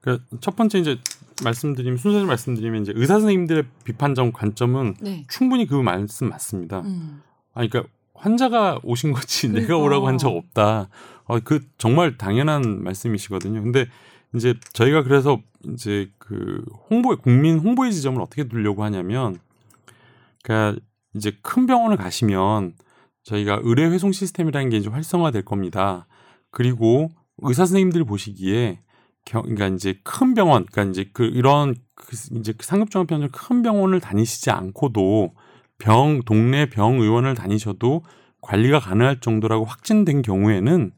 그첫 번째 이제 말씀드리면 순서대로 말씀드리면 이제 의사 선생님들의 비판적 관점은 네. 충분히 그 말씀 맞습니다. 음. 아 그러니까 환자가 오신 거지 내가 그러니까. 오라고 한 적 없다. 어, 그 정말 당연한 말씀이시거든요. 근데 이제 저희가 그래서 이제 그 홍보의 국민 홍보의 지점을 어떻게 두려고 하냐면 그러니까 이제 큰 병원을 가시면 저희가 의뢰 회송 시스템이라는 게 이제 활성화될 겁니다. 그리고 의사 선생님들이 보시기에 경, 그러니까 이제 큰 병원, 그러니까 이제 그 이런 그 이제 상급 종합 병원 큰 병원을 다니시지 않고도 병 동네 병 의원을 다니셔도 관리가 가능할 정도라고 확진된 경우에는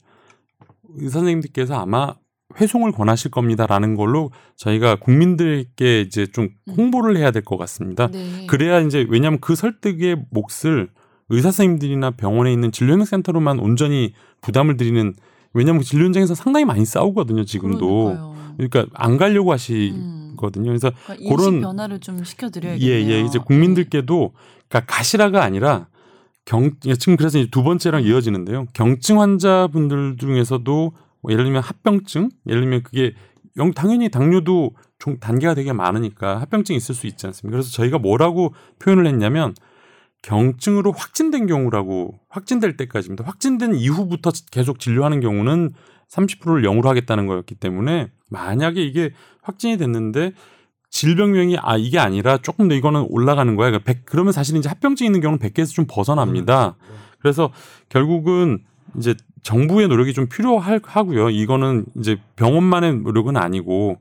의사 선생님들께서 아마 회송을 권하실 겁니다라는 걸로 저희가 국민들께 이제 좀 홍보를 해야 될 것 같습니다. 네. 그래야 이제 왜냐하면 그 설득의 몫을 의사 선생님들이나 병원에 있는 진료행센터로만 온전히 부담을 드리는 왜냐하면 진료 현장에서 상당히 많이 싸우거든요 지금도 그러니까요. 그러니까 안 가려고 음. 하시거든요 그래서 그러니까 그런- 변화를 좀 시켜드려야겠네요. 예, 예. 이제 국민들께도 그러니까 가시라가 아니라 경 지금 그래서 이제 두 번째랑 이어지는데요. 경증 환자분들 중에서도 뭐 예를 들면 합병증, 예를 들면 그게 영 당연히 당뇨도 종- 단계가 되게 많으니까 합병증이 있을 수 있지 않습니까? 그래서 저희가 뭐라고 표현을 했냐면 경증으로 확진된 경우라고 확진될 때까지입니다. 확진된 이후부터 계속 진료하는 경우는 30%를 0으로 하겠다는 거였기 때문에 만약에 이게 확진이 됐는데 질병명이 아 이게 아니라 조금 더 이거는 올라가는 거야. 그러니까 100 그러면 사실 이제 합병증 있는 경우는 100개에서 좀 벗어납니다. 그래서 결국은 이제 정부의 노력이 좀 필요하고요. 이거는 이제 병원만의 노력은 아니고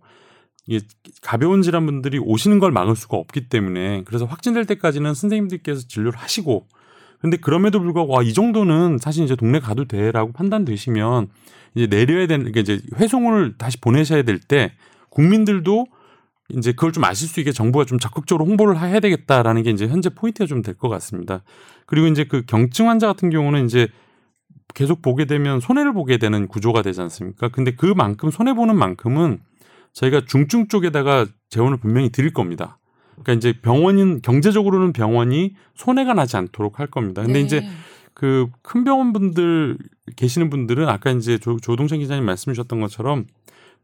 이게 가벼운 질환 분들이 오시는 걸 막을 수가 없기 때문에 그래서 확진될 때까지는 선생님들께서 진료를 하시고 근데 그럼에도 불구하고 와, 이 정도는 사실 이제 동네 가도 돼라고 판단되시면 이제 내려야 되는 게 이제 회송을 다시 보내셔야 될 때 국민들도 이제 그걸 좀 아실 수 있게 정부가 좀 적극적으로 홍보를 해야 되겠다라는 게 이제 현재 포인트가 좀 될 것 같습니다. 그리고 이제 그 경증 환자 같은 경우는 이제 계속 보게 되면 손해를 보게 되는 구조가 되지 않습니까? 근데 그만큼 손해 보는 만큼은 저희가 중증 쪽에다가 재원을 분명히 드릴 겁니다. 그러니까 이제 병원인 경제적으로는 병원이 손해가 나지 않도록 할 겁니다. 근데 네. 이제 그 큰 병원 분들 계시는 분들은 아까 이제 조, 조동찬 기자님 말씀 주셨던 것처럼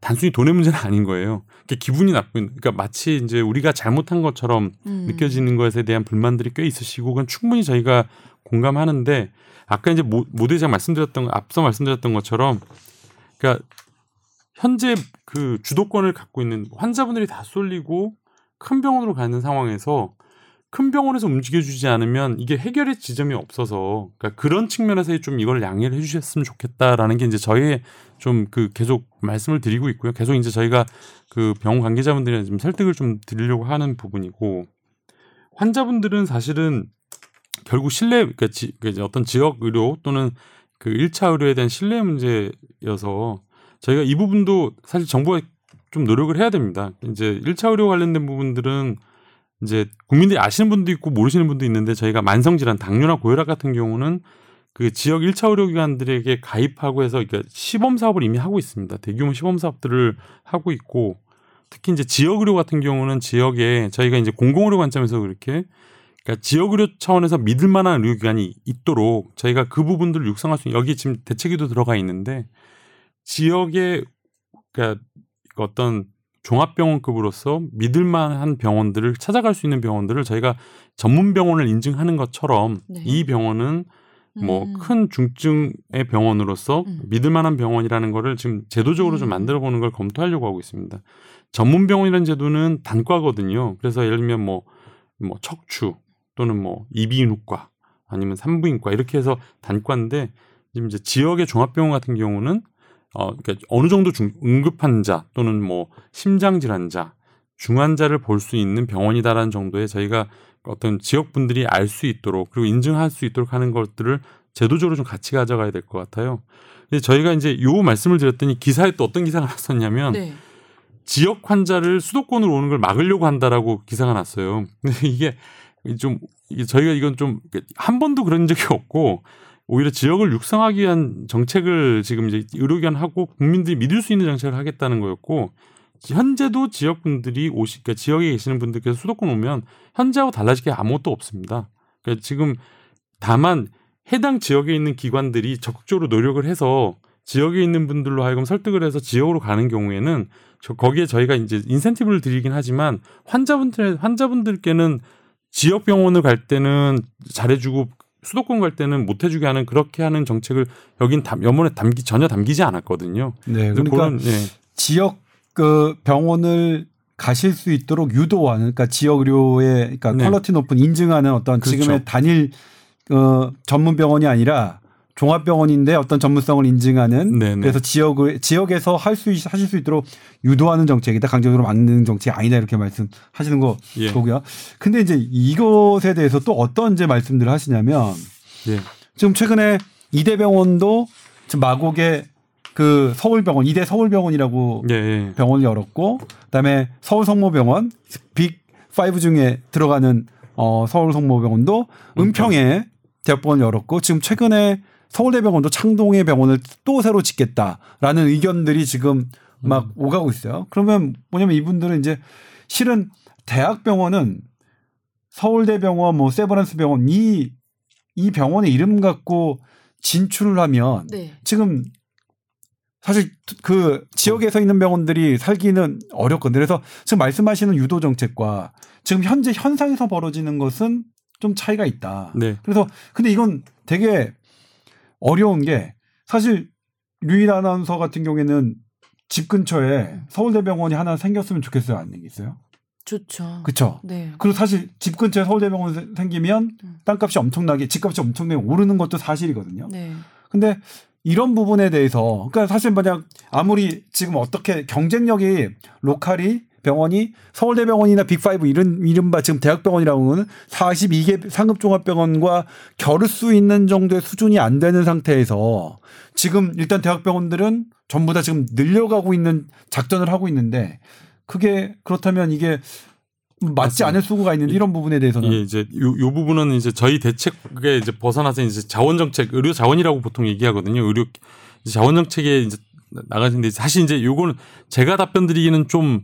단순히 돈의 문제는 아닌 거예요. 그러니까 기분이 나쁜, 그러니까 마치 이제 우리가 잘못한 것처럼 음. 느껴지는 것에 대한 불만들이 꽤 있으시고 그건 충분히 저희가 공감하는데 아까 이제 모- 모두에 제가 말씀드렸던 앞서 말씀드렸던 것처럼 그러니까 현재 그 주도권을 갖고 있는 환자분들이 다 쏠리고 큰 병원으로 가는 상황에서 큰 병원에서 움직여주지 않으면 이게 해결의 지점이 없어서 그러니까 그런 측면에서 좀 이걸 양해를 해주셨으면 좋겠다라는 게 이제 저희의 좀 그 계속 말씀을 드리고 있고요. 계속 이제 저희가 그 병원 관계자분들이랑 좀 설득을 좀 드리려고 하는 부분이고 환자분들은 사실은 결국 신뢰 그러니까 지, 그 어떤 지역 의료 또는 그 1차 의료에 대한 신뢰 문제여서 저희가 이 부분도 사실 정부가 좀 노력을 해야 됩니다. 이제 1차 의료 관련된 부분들은 이제 국민들이 아시는 분도 있고 모르시는 분도 있는데 저희가 만성 질환 당뇨나 고혈압 같은 경우는 그 지역 1차 의료기관들에게 가입하고 해서 그러니까 시범 사업을 이미 하고 있습니다. 대규모 시범 사업들을 하고 있고 특히 이제 지역 의료 같은 경우는 지역에 저희가 이제 공공 의료 관점에서 그렇게 그러니까 지역 의료 차원에서 믿을 만한 의료기관이 있도록 저희가 그 부분들을 육성할 수 있는 여기 지금 대책에도 들어가 있는데 지역에 그러니까 어떤 종합병원급으로서 믿을 만한 병원들을 찾아갈 수 있는 병원들을 저희가 전문 병원을 인증하는 것처럼 네. 이 병원은 뭐 음. 큰 중증의 병원으로서 음. 믿을 만한 병원이라는 거를 지금 제도적으로 좀 음. 만들어 보는 걸 검토하려고 하고 있습니다. 전문 병원이라는 제도는 단과거든요. 그래서 예를 들면 뭐, 뭐 척추 또는 뭐 이비인후과 아니면 산부인과 이렇게 해서 단과인데 지금 이제 지역의 종합병원 같은 경우는 어, 그러니까 어느 정도 중, 응급 환자 또는 뭐 심장 질환자, 중환자를 볼 수 있는 병원이다라는 정도의 저희가 어떤 지역 분들이 알 수 있도록 그리고 인증할 수 있도록 하는 것들을 제도적으로 좀 같이 가져가야 될 것 같아요. 근데 저희가 이제 요 말씀을 드렸더니 기사에 또 어떤 기사가 났었냐면 네. 지역 환자를 수도권으로 오는 걸 막으려고 한다라고 기사가 났어요. 근데 이게 좀 저희가 이건 좀 한 번도 그런 적이 없고 오히려 지역을 육성하기 위한 정책을 지금 이제 의료기관 하고 국민들이 믿을 수 있는 정책을 하겠다는 거였고 현재도 지역분들이 오시 그러니까 지역에 계시는 분들께서 수도권 오면 현재하고 달라질 게 아무것도 없습니다. 그러니까 지금 다만 해당 지역에 있는 기관들이 적극적으로 노력을 해서 지역에 있는 분들로 하여금 설득을 해서 지역으로 가는 경우에는 저 거기에 저희가 이제 인센티브를 드리긴 하지만 환자분들 환자분들께는 지역 병원을 갈 때는 잘해주고 수도권 갈 때는 못 해주게 하는 그렇게 하는 정책을 여긴 담, 염원에 담기 전혀 담기지 않았거든요. 네, 그러니까 그런, 예. 지역 그 병원을 가실 수 있도록 유도하는 그러니까 지역 의료의 그러니까 네. 퀄러티 높은 인증하는 어떤 그렇죠. 지금의 단일 어 전문 병원이 아니라 종합병원인데 어떤 전문성을 인증하는 네네. 그래서 지역을 지역에서 할 수 하실 수 있도록 유도하는 정책이다 강제적으로 막는 정책이 아니다 이렇게 말씀하시는 거 예. 거고요. 근데 이제 이것에 대해서 또 어떤 이제 말씀들을 하시냐면 예. 지금 최근에 이대병원도 지금 마곡에 그 서울병원 이대 서울병원이라고 예, 예. 병원을 열었고 그다음에 서울 성모병원 빅5 중에 들어가는 어 서울 성모병원도 은평에 대학병원을 열었고 지금 최근에 서울대병원도 창동에 병원을 또 새로 짓겠다라는 의견들이 지금 막 오가고 있어요. 그러면 뭐냐면 이분들은 이제 실은 대학병원은 서울대병원 뭐 세브란스 병원 이 이 병원의 이름 갖고 진출을 하면 네. 지금 사실 그 지역에서 있는 병원들이 살기는 어렵거든요. 그래서 지금 말씀하시는 유도 정책과 지금 현재 현상에서 벌어지는 것은 좀 차이가 있다. 네. 그래서 근데 이건 되게 어려운 게 사실 류일 아나운서 같은 경우에는 집 근처에 서울대병원이 하나 생겼으면 좋겠어요, 안 생겼어요? 좋죠. 그렇죠. 네. 그리고 사실 집 근처에 서울대병원 이 생기면 음. 땅값이 엄청나게 집값이 엄청나게 오르는 것도 사실이거든요. 네. 근데 이런 부분에 대해서 그러니까 사실 만약 아무리 지금 어떻게 경쟁력이 로컬이 병원이 서울대병원이나 빅5 이런 이른바 지금 대학병원이라고는 42개 상급 종합병원과 겨룰 수 있는 정도의 수준이 안 되는 상태에서 지금 일단 대학병원들은 전부 다 지금 늘려가고 있는 작전을 하고 있는데 그게 그렇다면 이게 맞지 맞습니다. 않을 수가 있는데 이런 부분에 대해서는 예, 이제 요, 요 부분은 이제 저희 대책에 이제 벗어나서 이제 자원 정책, 의료 자원이라고 보통 얘기하거든요. 의료 자원 정책에 이제 나가는데 사실 이제 요거는 제가 답변 드리기는 좀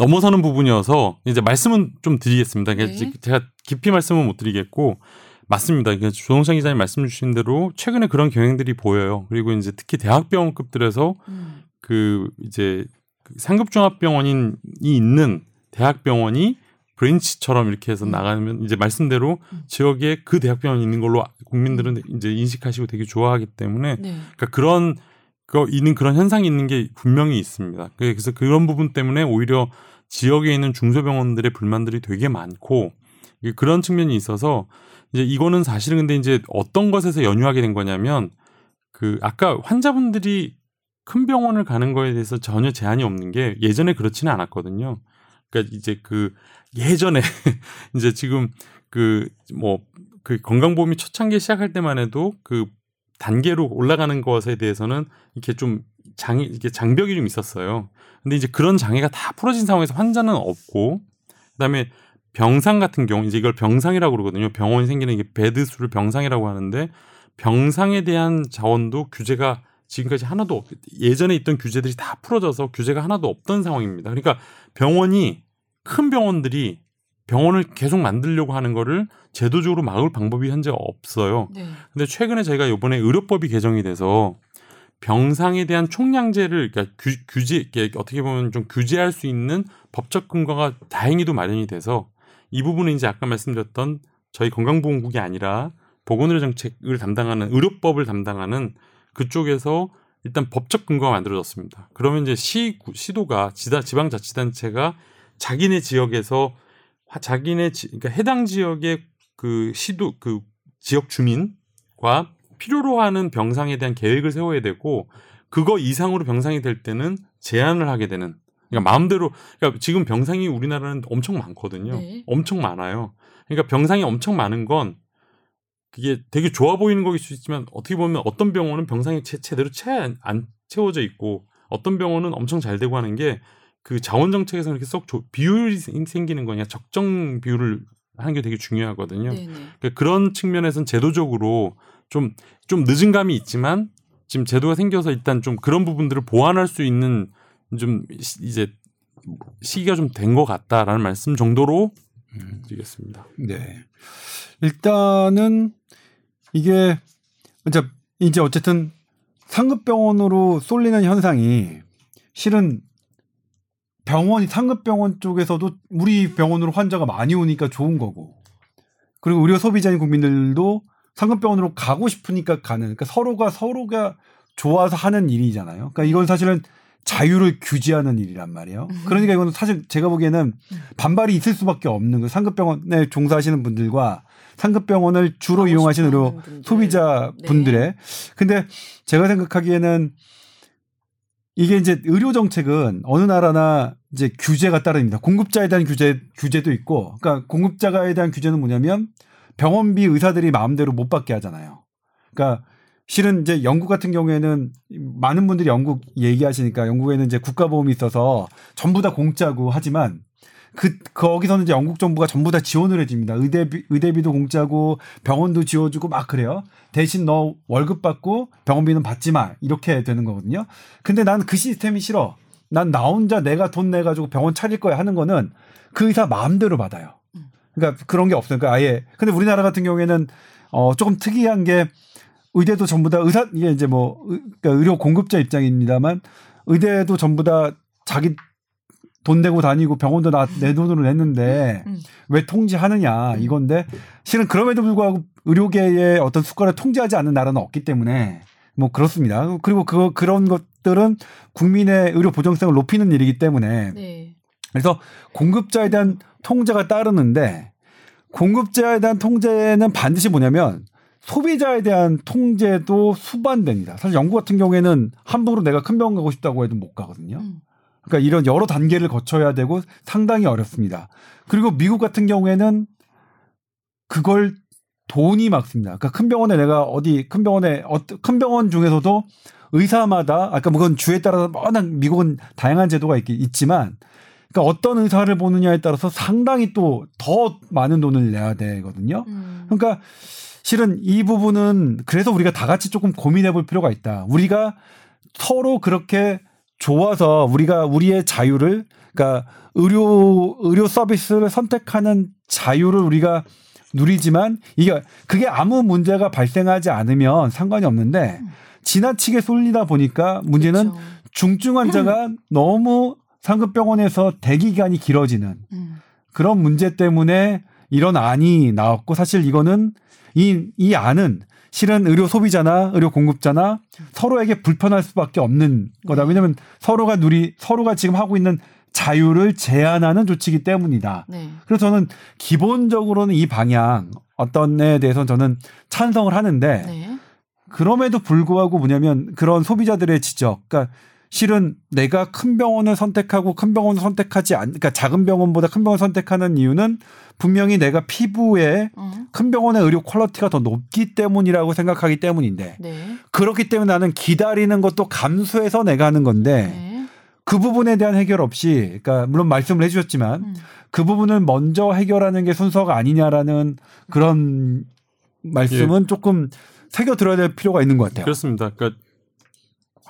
넘어서는 부분이어서 이제 말씀은 좀 드리겠습니다. 네. 제가 깊이 말씀은 못 드리겠고 맞습니다. 그러니까 조동찬 기자님 말씀 주신 대로 최근에 그런 경향들이 보여요. 그리고 이제 특히 대학병원급들에서 음. 그 이제 그 상급 종합병원이 있는 대학병원이 브랜치처럼 이렇게 해서 음. 나가면 이제 말씀대로 음. 지역에 그 대학병원이 있는 걸로 국민들은 이제 인식하시고 되게 좋아하기 때문에 네. 그러니까 그런 거 있는 그런 현상이 있는 게 분명히 있습니다. 그래서 그런 부분 때문에 오히려 지역에 있는 중소병원들의 불만들이 되게 많고 그런 측면이 있어서 이제 이거는 사실은 근데 이제 어떤 것에서 연유하게 된 거냐면 그 아까 환자분들이 큰 병원을 가는 거에 대해서 전혀 제한이 없는 게 예전에 그렇지는 않았거든요. 그러니까 이제 그 예전에 [LAUGHS] 이제 지금 그 뭐 그 건강보험이 초창기에 시작할 때만 해도 그 단계로 올라가는 것에 대해서는 이렇게 좀 장애 이게 장벽이 좀 있었어요. 근데 이제 그런 장애가 다 풀어진 상황에서 환자는 없고 그다음에 병상 같은 경우 이제 이걸 병상이라고 그러거든요. 병원이 생기는 게 베드 수를 병상이라고 하는데 병상에 대한 자원도 규제가 지금까지 하나도 없, 예전에 있던 규제들이 다 풀어져서 규제가 하나도 없던 상황입니다. 그러니까 병원이 큰 병원들이 병원을 계속 만들려고 하는 거를 제도적으로 막을 방법이 현재 없어요. 네. 근데 최근에 저희가 이번에 의료법이 개정이 돼서 병상에 대한 총량제를 그러니까 규, 이렇게 어떻게 보면 좀 규제할 수 있는 법적 근거가 다행히도 마련이 돼서 이 부분은 이제 아까 말씀드렸던 저희 건강보험국이 아니라 보건의료 정책을 담당하는 의료법을 담당하는 그쪽에서 일단 법적 근거가 만들어졌습니다. 그러면 이제 시 시도가 지다 지방자치단체가 자기네 지역에서 화- 자기네 지, 그러니까 해당 지역의 그 시도 그 지역 주민과 필요로 하는 병상에 대한 계획을 세워야 되고 그거 이상으로 병상이 될 때는 제한을 하게 되는 그러니까 마음대로 그러니까 지금 병상이 우리나라는 엄청 많거든요. 네. 엄청 많아요. 그러니까 병상이 엄청 많은 건 그게 되게 좋아 보이는 거일 수 있지만 어떻게 보면 어떤 병원은 병상이 제, 제대로 채, 안 채워져 있고 어떤 병원은 엄청 잘 되고 하는 게 그 자원 정책에서 이렇게 쏙 조- 비율이 생- 생기는 거냐 적정 비율을 하는 게 되게 중요하거든요. 네. 네. 그러니까 그런 측면에서는 제도적으로 좀, 좀 늦은 감이 있지만 지금 제도가 생겨서 일단 좀 그런 부분들을 보완할 수 있는 좀 시- 이제 시기가 좀 된 것 같다라는 말씀 정도로 드리겠습니다. 네. 일단은 이게 이제 이제 어쨌든 상급 병원으로 쏠리는 현상이 실은 병원이 상급 병원 쪽에서도 우리 병원으로 환자가 많이 오니까 좋은 거고 그리고 의료 소비자인 국민들도 상급병원으로 가고 싶으니까 가는 그러니까 서로가 서로가 좋아서 하는 일이잖아요. 그러니까 이건 사실은 자유를 규제하는 일이란 말이에요. 그러니까 이거는 사실 제가 보기에는 반발이 있을 수밖에 없는 거 상급병원에 종사하시는 분들과 상급병원을 주로 이용하시는 의료 분들. 소비자 네. 분들의 근데 제가 생각하기에는 이게 이제 의료 정책은 어느 나라나 이제 규제가 따릅니다. 공급자에 대한 규제 규제도 있고, 그러니까 공급자가에 대한 규제는 뭐냐면 병원비 의사들이 마음대로 못 받게 하잖아요. 그러니까 실은 이제 영국 같은 경우에는 많은 분들이 영국 얘기하시니까 영국에는 이제 국가보험이 있어서 전부 다 공짜고 하지만 그 거기서는 이제 영국 정부가 전부 다 지원을 해줍니다. 의대비 의대비도 공짜고 병원도 지워주고 막 그래요. 대신 너 월급 받고 병원비는 받지 마 이렇게 되는 거거든요. 근데 난 그 시스템이 싫어. 난 나 혼자 내가 돈 내 가지고 병원 차릴 거야 하는 거는 그 의사 마음대로 받아요. 그러니까 그런 게 없어요. 그러니까 아예 근데 우리나라 같은 경우에는 어 조금 특이한 게 의대도 전부 다 의사 이게 이제 뭐 의- 그러니까 의료 공급자 입장입니다만 의대도 전부 다 자기 돈 내고 다니고 병원도 나 내 돈으로 냈는데 음. 왜 통제하느냐 이건데 실은 그럼에도 불구하고 의료계의 어떤 수가를 통제하지 않는 나라는 없기 때문에 뭐 그렇습니다. 그리고 그 그런 것들은 국민의 의료 보정성을 높이는 일이기 때문에 네. 그래서 공급자에 대한 통제가 따르는데 공급자에 대한 통제는 반드시 뭐냐면 소비자에 대한 통제도 수반됩니다. 사실 영국 같은 경우에는 함부로 내가 큰 병원 가고 싶다고 해도 못 가거든요. 음. 그러니까 이런 여러 단계를 거쳐야 되고 상당히 어렵습니다. 그리고 미국 같은 경우에는 그걸 돈이 막습니다. 그러니까 큰 병원에 내가 어디 큰 병원에 어, 큰 병원 중에서도 의사마다 아까 뭐 그건 주에 따라서 워낙 미국은 다양한 제도가 있, 있지만 그러니까 어떤 의사를 보느냐에 따라서 상당히 또 더 많은 돈을 내야 되거든요. 음. 그러니까 실은 이 부분은 그래서 우리가 다 같이 조금 고민해 볼 필요가 있다. 우리가 서로 그렇게 좋아서 우리가 우리의 자유를 그러니까 의료 의료 서비스를 선택하는 자유를 우리가 누리지만 이게 그게 아무 문제가 발생하지 않으면 상관이 없는데 지나치게 쏠리다 보니까 문제는 그렇죠. 중증 환자가 [LAUGHS] 너무 상급병원에서 대기 기간이 길어지는 음. 그런 문제 때문에 이런 안이 나왔고 사실 이거는 이, 이 안은 실은 의료 소비자나 의료 공급자나 서로에게 불편할 수밖에 없는 거다. 왜냐하면 서로가 누리 서로가 지금 하고 있는 자유를 제한하는 조치이기 때문이다. 네. 그래서 저는 기본적으로는 이 방향 어떤 에 대해서 저는 찬성을 하는데 네. 그럼에도 불구하고 뭐냐면 그런 소비자들의 지적, 그러니까 실은 내가 큰 병원을 선택하고 큰 병원을 선택하지 않, 그러니까 작은 병원보다 큰 병원을 선택하는 이유는 분명히 내가 피부에 어. 큰 병원의 의료 quality가 더 높기 때문이라고 생각하기 때문인데 네. 그렇기 때문에 나는 기다리는 것도 감수해서 내가 하는 건데 네. 그 부분에 대한 해결 없이, 그러니까 물론 말씀을 해주셨지만 음. 그 부분을 먼저 해결하는 게 순서가 아니냐라는 그런 말씀은 조금 새겨 들어야 될 필요가 있는 것 같아요. 그렇습니다. 그러니까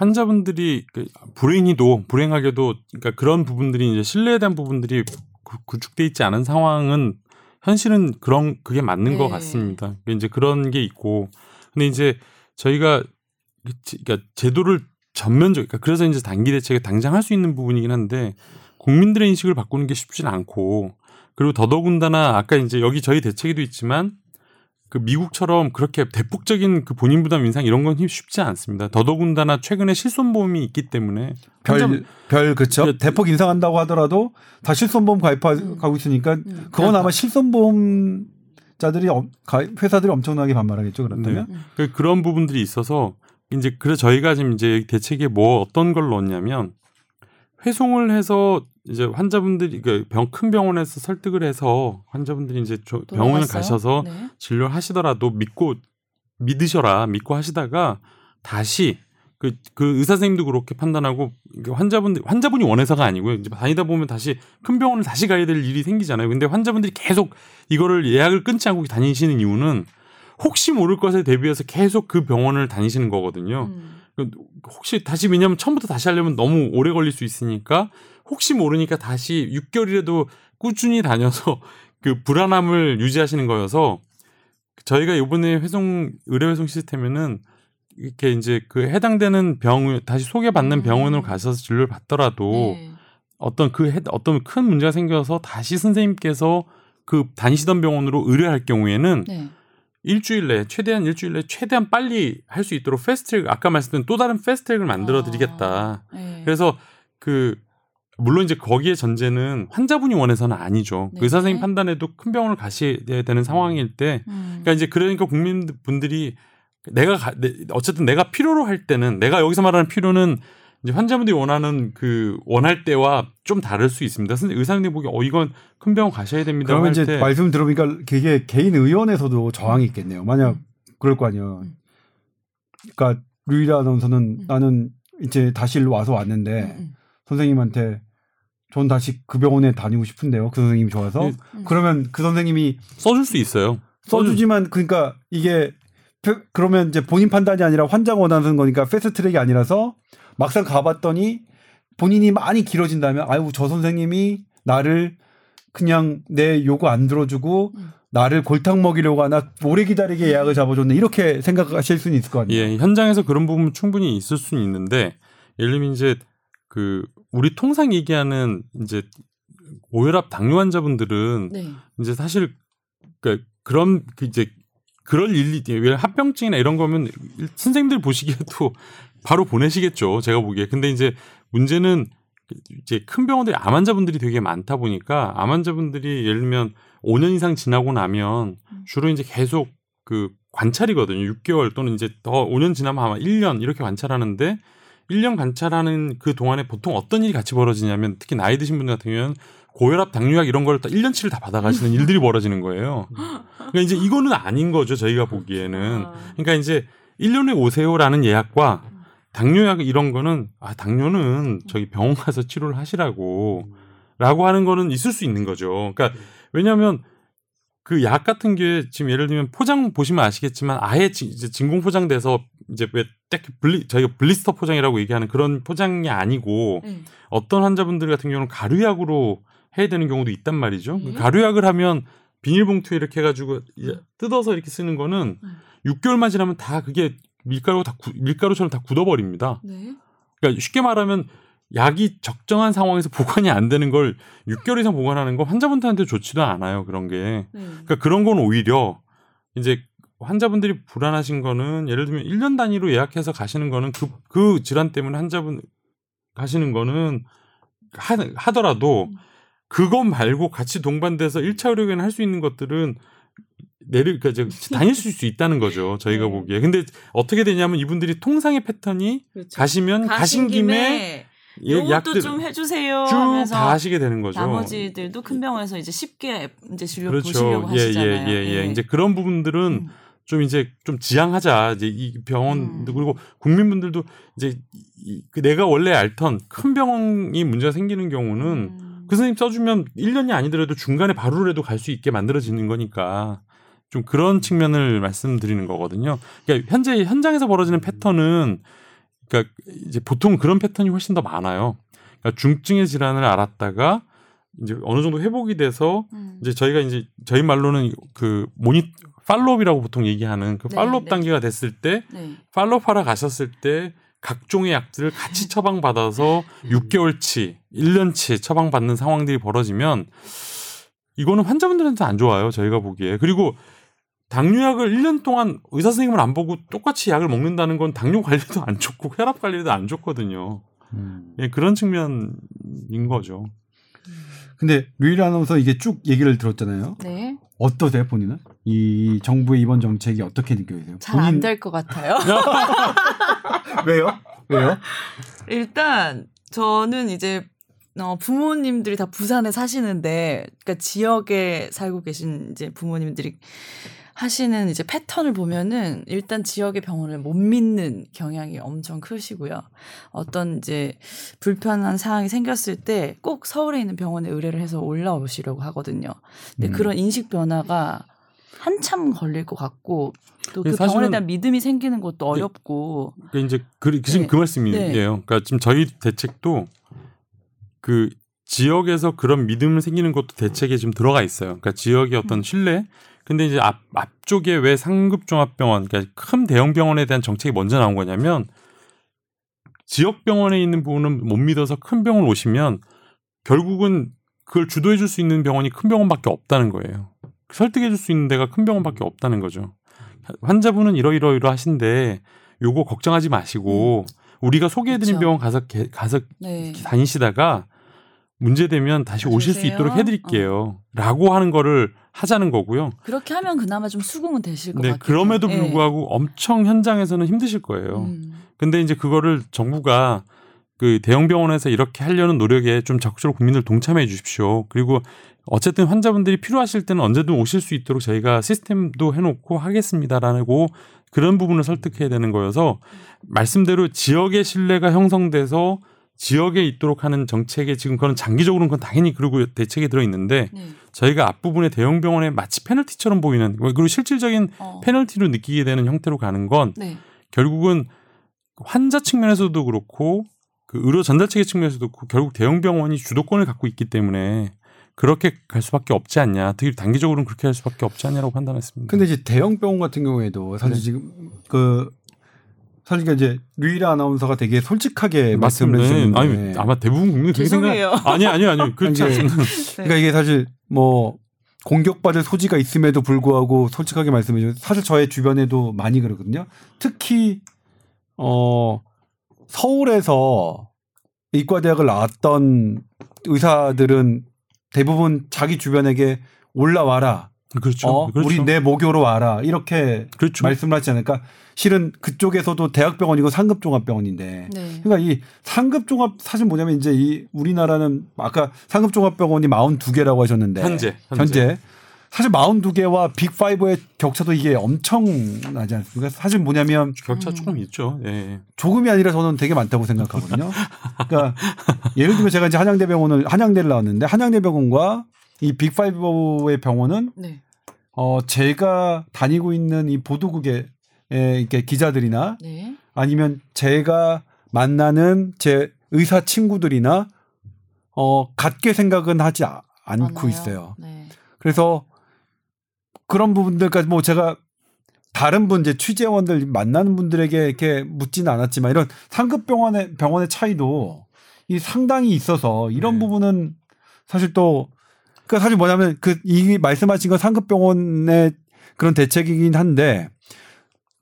환자분들이 그 불행히도 불행하게도 그러니까 그런 부분들이 이제 신뢰에 대한 부분들이 구- 구축돼 있지 않은 상황은 현실은 그런 그게 맞는 네. 것 같습니다. 이제 그런 게 있고 근데 이제 저희가 그러니까 제도를 전면적 그러니까 그래서 이제 단기 대책에 당장 할 수 있는 부분이긴 한데 국민들의 인식을 바꾸는 게 쉽지는 않고 그리고 더더군다나 아까 이제 여기 저희 대책에도 있지만 그 미국처럼 그렇게 대폭적인 그 본인 부담 인상 이런 건 쉽지 않습니다. 더더군다나 최근에 실손보험이 있기 때문에 별, 별, 그쵸. 그- 대폭 인상한다고 하더라도 다 실손보험 가입하고 있으니까 음. 그건 아마 실손보험 자들이, 엄- 가- 회사들이 엄청나게 반발하겠죠. 그렇다면. 네. 그 그런 부분들이 있어서 이제 그래서 저희가 지금 이제 대책에 뭐 어떤 걸 넣었냐면 회송을 해서 이제 환자분들이 그병큰 병원에서 설득을 해서 환자분들이 이제 저- 병원을? 가셔서 네. 진료를 하시더라도 믿고 믿으셔라 믿고 하시다가 다시 그, 그 의사 선생님도 그렇게 판단하고 그 환자분들 환자분이 원해서가 아니고요. 이제 다니다 보면 다시 큰 병원을 다시 가야 될 일이 생기잖아요. 근데 환자분들이 계속 이거를 예약을 끊지 않고 다니시는 이유는 혹시 모를 것에 대비해서 계속 그 병원을 다니시는 거거든요. 음. 그 혹시 다시 왜냐면 처음부터 다시 하려면 너무 오래 걸릴 수 있으니까 혹시 모르니까 다시 6개월이라도 꾸준히 다녀서 [LAUGHS] 그 불안함을 유지하시는 거여서 저희가 이번에 회송 의료 회송 시스템에는 이렇게 이제 그 해당되는 병 다시 소개받는 음. 병원으로 가셔서 진료를 받더라도 네. 어떤 그 해- 어떤 큰 문제가 생겨서 다시 선생님께서 그 다니시던 병원으로 의뢰할 경우에는 네. 일주일 내 최대한 일주일 내 최대한 빨리 할 수 있도록 패스트트랙 아까 말씀드린 또 다른 패스트트랙을 만들어 드리겠다. 아, 네. 그래서 그 물론 이제 거기에 전제는 환자분이 원해서는 아니죠. 네. 의사 선생님 판단에도 큰 병원을 가셔야 되는 상황일 때 음. 그러니까 이제 그러니까 국민분들이 내가 가, 내- 어쨌든 내가 필요로 할 때는 내가 여기서 말하는 필요는 이제 환자분들이 원하는 그 원할 때와 좀 다를 수 있습니다. 근데 의사님들이 보기 어 이건 큰 병원 가셔야 됩니다. 그러면 할 이제 때 말씀 들어보니까 그게 개인 의원에서도 저항이 있겠네요. 만약 음. 그럴 거 아니에요. 음. 그러니까 류일아 아나운서는 음. 나는 이제 다시 일로 와서 왔는데 음, 음. 선생님한테 전 다시 그 병원에 다니고 싶은데요. 그 선생님이 좋아서. 네. 음. 그러면 그 선생님이 써줄 수 있어요. 써주지만 그러니까 이게 표- 그러면 이제 본인 판단이 아니라 환자가 원하는 거니까 패스트 트랙이 아니라서 막상 가봤더니 본인이 많이 길어진다면 아유 저 선생님이 나를 그냥 내 요구 안 들어주고 음. 나를 골탕 먹이려고 하나 오래 기다리게 예약을 잡아줬네 이렇게 생각하실 수는 있을 것 같아요. 예, 현장에서 그런 부분 충분히 있을 수는 있는데 예를 들면 이제 그 우리 통상 얘기하는 이제 고혈압 당뇨 환자분들은 네. 이제 사실 그 그런 그 이제 그럴 일이 왜 합병증이나 이런 거면 일- 선생님들 보시기에도 [LAUGHS] 바로 보내시겠죠. 제가 보기에. 근데 이제 문제는 이제 큰 병원들이 암 환자분들이 되게 많다 보니까 암 환자분들이 예를 들면 5년 이상 지나고 나면 주로 이제 계속 그 관찰이거든요. 6개월 또는 이제 더 5년 지나면 아마 1년 이렇게 관찰하는데 1년 관찰하는 그 동안에 보통 어떤 일이 같이 벌어지냐면 특히 나이 드신 분들 같은 경우는 고혈압, 당뇨약 이런 걸 1년치를 다 받아가시는 [LAUGHS] 일들이 벌어지는 거예요. 그러니까 이제 이거는 아닌 거죠. 저희가 보기에는. 그러니까 이제 1년에 오세요라는 예약과 당뇨약 이런 거는 아 당뇨는 저기 병원 가서 치료를 하시라고 라고 하는 거는 있을 수 있는 거죠. 그러니까 왜냐하면 그 약 같은 게 지금 예를 들면 포장 보시면 아시겠지만 아예 지- 이제 진공 포장돼서 이제 왜딱 블리 저희가 블리스터 포장이라고 얘기하는 그런 포장이 아니고 네. 어떤 환자분들 같은 경우는 가루약으로 해야 되는 경우도 있단 말이죠. 네. 가루약을 하면 비닐봉투에 이렇게 해가지고 이제 뜯어서 이렇게 쓰는 거는 음. 6개월만 지나면 다 그게 밀가루 다 구- 밀가루처럼 다 굳어버립니다. 네. 그러니까 쉽게 말하면 약이 적정한 상황에서 [LAUGHS] 보관이 안 되는 걸 6개월 이상 보관하는 건 환자분들한테 좋지도 않아요. 그런 게. 네. 그러니까 그런 건 오히려 이제 환자분들이 불안하신 거는 예를 들면 1년 단위로 예약해서 가시는 거는 그, 그 질환 때문에 환자분 가시는 거는 하, 하더라도 음. 그것 말고 같이 동반돼서 1차 의료기관 할수 있는 것들은 내릴 그러니까 [LAUGHS] 다닐 수 있다는 거죠. 저희가 네. 보기에. 근데 어떻게 되냐면 이분들이 통상의 패턴이 그렇죠. 가시면 가신 김에 예, 요것도 약들 좀 해주세요 쭉 하면서 다 하시게 되는 거죠. 나머지들도 큰 병원에서 이제 쉽게 이제 진료 그렇죠. 보시려고 예, 하시잖아요. 예, 예, 예. 이제 그런 부분들은 음. 좀 이제 좀 지양하자. 이제 이 병원 음. 그리고 국민분들도 이제 이- 그 내가 원래 알던 큰 병원이 문제가 생기는 경우는 음. 그 선생님 써주면 1년이 아니더라도 중간에 바로라도 갈 수 있게 만들어지는 거니까 좀 그런 측면을 말씀드리는 거거든요. 그러니까 현재 현장에서 벌어지는 패턴은 그러니까 이제 보통 그런 패턴이 훨씬 더 많아요. 그러니까 중증의 질환을 알았다가 이제 어느 정도 회복이 돼서 음. 이제 저희가 이제 저희 말로는 그 모니 팔로업이라고 보통 얘기하는 그 네, 팔로업 네. 단계가 됐을 때 네. 팔로업하러 가셨을 때 각종의 약들을 같이 처방받아서 6개월치, 1년치 처방받는 상황들이 벌어지면 이거는 환자분들한테 안 좋아요. 저희가 보기에. 그리고 당뇨약을 1년 동안 의사 선생님을 안 보고 똑같이 약을 먹는다는 건 당뇨 관리도 안 좋고 혈압 관리도 안 좋거든요. 음. 예, 그런 측면인 거죠. 근데 류일 아나운서 이게 쭉 얘기를 들었잖아요. 네. 어떠세요 본인은? 이 정부의 이번 정책이 어떻게 느껴지세요? 잘 안 될것 같아요. [LAUGHS] 왜요? 왜요? 일단 저는 이제 어, 부모님들이 다 부산에 사시는데, 그러니까 지역에 살고 계신 이제 부모님들이 하시는 이제 패턴을 보면은 일단 지역의 병원을 못 믿는 경향이 엄청 크시고요. 어떤 이제 불편한 상황이 생겼을 때 꼭 서울에 있는 병원에 의뢰를 해서 올라오시려고 하거든요. 근데 음. 그런 인식 변화가 한참 걸릴 것 같고 또 그 병원에 대한 믿음이 생기는 것도 어렵고 그러니까 이제 그, 지금 네. 그 말씀이에요. 네. 그러니까 지금 저희 대책도 그 지역에서 그런 믿음을 생기는 것도 대책에 지금 들어가 있어요. 그러니까 지역의 어떤 신뢰. 근데 이제 앞 앞쪽에 왜 상급 종합병원, 그러니까 큰 대형 병원에 대한 정책이 먼저 나온 거냐면 지역 병원에 있는 부분은 못 믿어서 큰 병원 오시면 결국은 그걸 주도해 줄 수 있는 병원이 큰 병원밖에 없다는 거예요. 설득해 줄 수 있는 데가 큰 병원밖에 없다는 거죠. 환자분은 이러이러이러 하신데 요거 걱정하지 마시고 우리가 소개해 드린 그쵸. 병원 가서 개- 가서 네. 다니시다가 문제되면 다시 오실 수. 있도록 해드릴게요. 라고 하는 거를 하자는 거고요. 그렇게 하면 그나마 좀 수긍은 되실 것 네, 같아요. 그럼에도 불구하고 엄청 현장에서는 힘드실 거예요. 음. 근데 이제 그거를 정부가 그 대형 병원에서 이렇게 하려는 노력에 좀 적극적으로 국민들 동참해 주십시오. 그리고 어쨌든 환자분들이 필요하실 때는 언제든 오실 수 있도록 저희가 시스템도 해놓고 하겠습니다라고 그런 부분을 설득해야 되는 거여서 말씀대로 지역의 신뢰가 형성돼서 지역에 있도록 하는 정책에 지금 그건 장기적으로는 그건 당연히 그러고 대책에 들어 있는데 네. 저희가 앞부분에 대형 병원에 마치 페널티처럼 보이는 그리고 실질적인 어. 페널티로 느끼게 되는 형태로 가는 건 네. 결국은 환자 측면에서도 그렇고 그 의료 전달 체계 측면에서도 그렇고 결국 대형 병원이 주도권을 갖고 있기 때문에 그렇게 갈 수밖에 없지 않냐. 특히 단기적으로는 그렇게 할 수밖에 없지 않냐라고 판단했습니다. 근데 이제 대형 병원 같은 경우에도 사실 네. 지금 그 사실 그러니까 이제 류일아 아나운서가 되게 솔직하게 말씀을 맞습니다. 했었는데 아니 아마 대부분 국민이 그렇게 생각. 아니 아니 아니 [LAUGHS] 그렇지 아니, 않습니다. 그러니까 이게 사실 뭐 공격받을 소지가 있음에도 불구하고 솔직하게 말씀해 주세요. 사실 저의 주변에도 많이 그러거든요. 특히 어 서울에서 이과대학을 나왔던 의사들은 대부분 자기 주변에게 올라와라. 그렇죠. 어, 그렇죠. 우리 내 모교로 와라. 이렇게 그렇죠. 말씀을 하지 않을까? 실은 그쪽에서도 대학병원이고 상급종합병원인데 네. 그러니까 이 상급종합 사실 뭐냐면 이제 이 우리나라는 아까 상급종합병원이 42개라고 하셨는데 현재, 현재. 현재 사실 42개와 빅5의 격차도 이게 엄청나지 않습니까? 사실 뭐냐면 격차 음. 조금 있죠. 예. 조금이 아니라 저는 되게 많다고 생각하거든요. 그러니까 예를 들면 제가 이제 한양대병원을 한양대를 나왔는데 한양대병원과 이 빅5의 병원은 네. 어 제가 다니고 있는 이 보도국의 에, 이렇게 기자들이나 네. 아니면 제가 만나는 제 의사 친구들이나 어 같게 생각은 하지 아- 않고. 있어요. 네. 그래서 그런 부분들까지 뭐 제가 다른 분 이제 취재원들 만나는 분들에게 이렇게 묻지는 않았지만 이런 상급 병원의 병원의 차이도 이 상당히 있어서 이런 네. 부분은 사실 또 그러니까 사실 뭐냐면 그 이 말씀하신 건 상급 병원의 그런 대책이긴 한데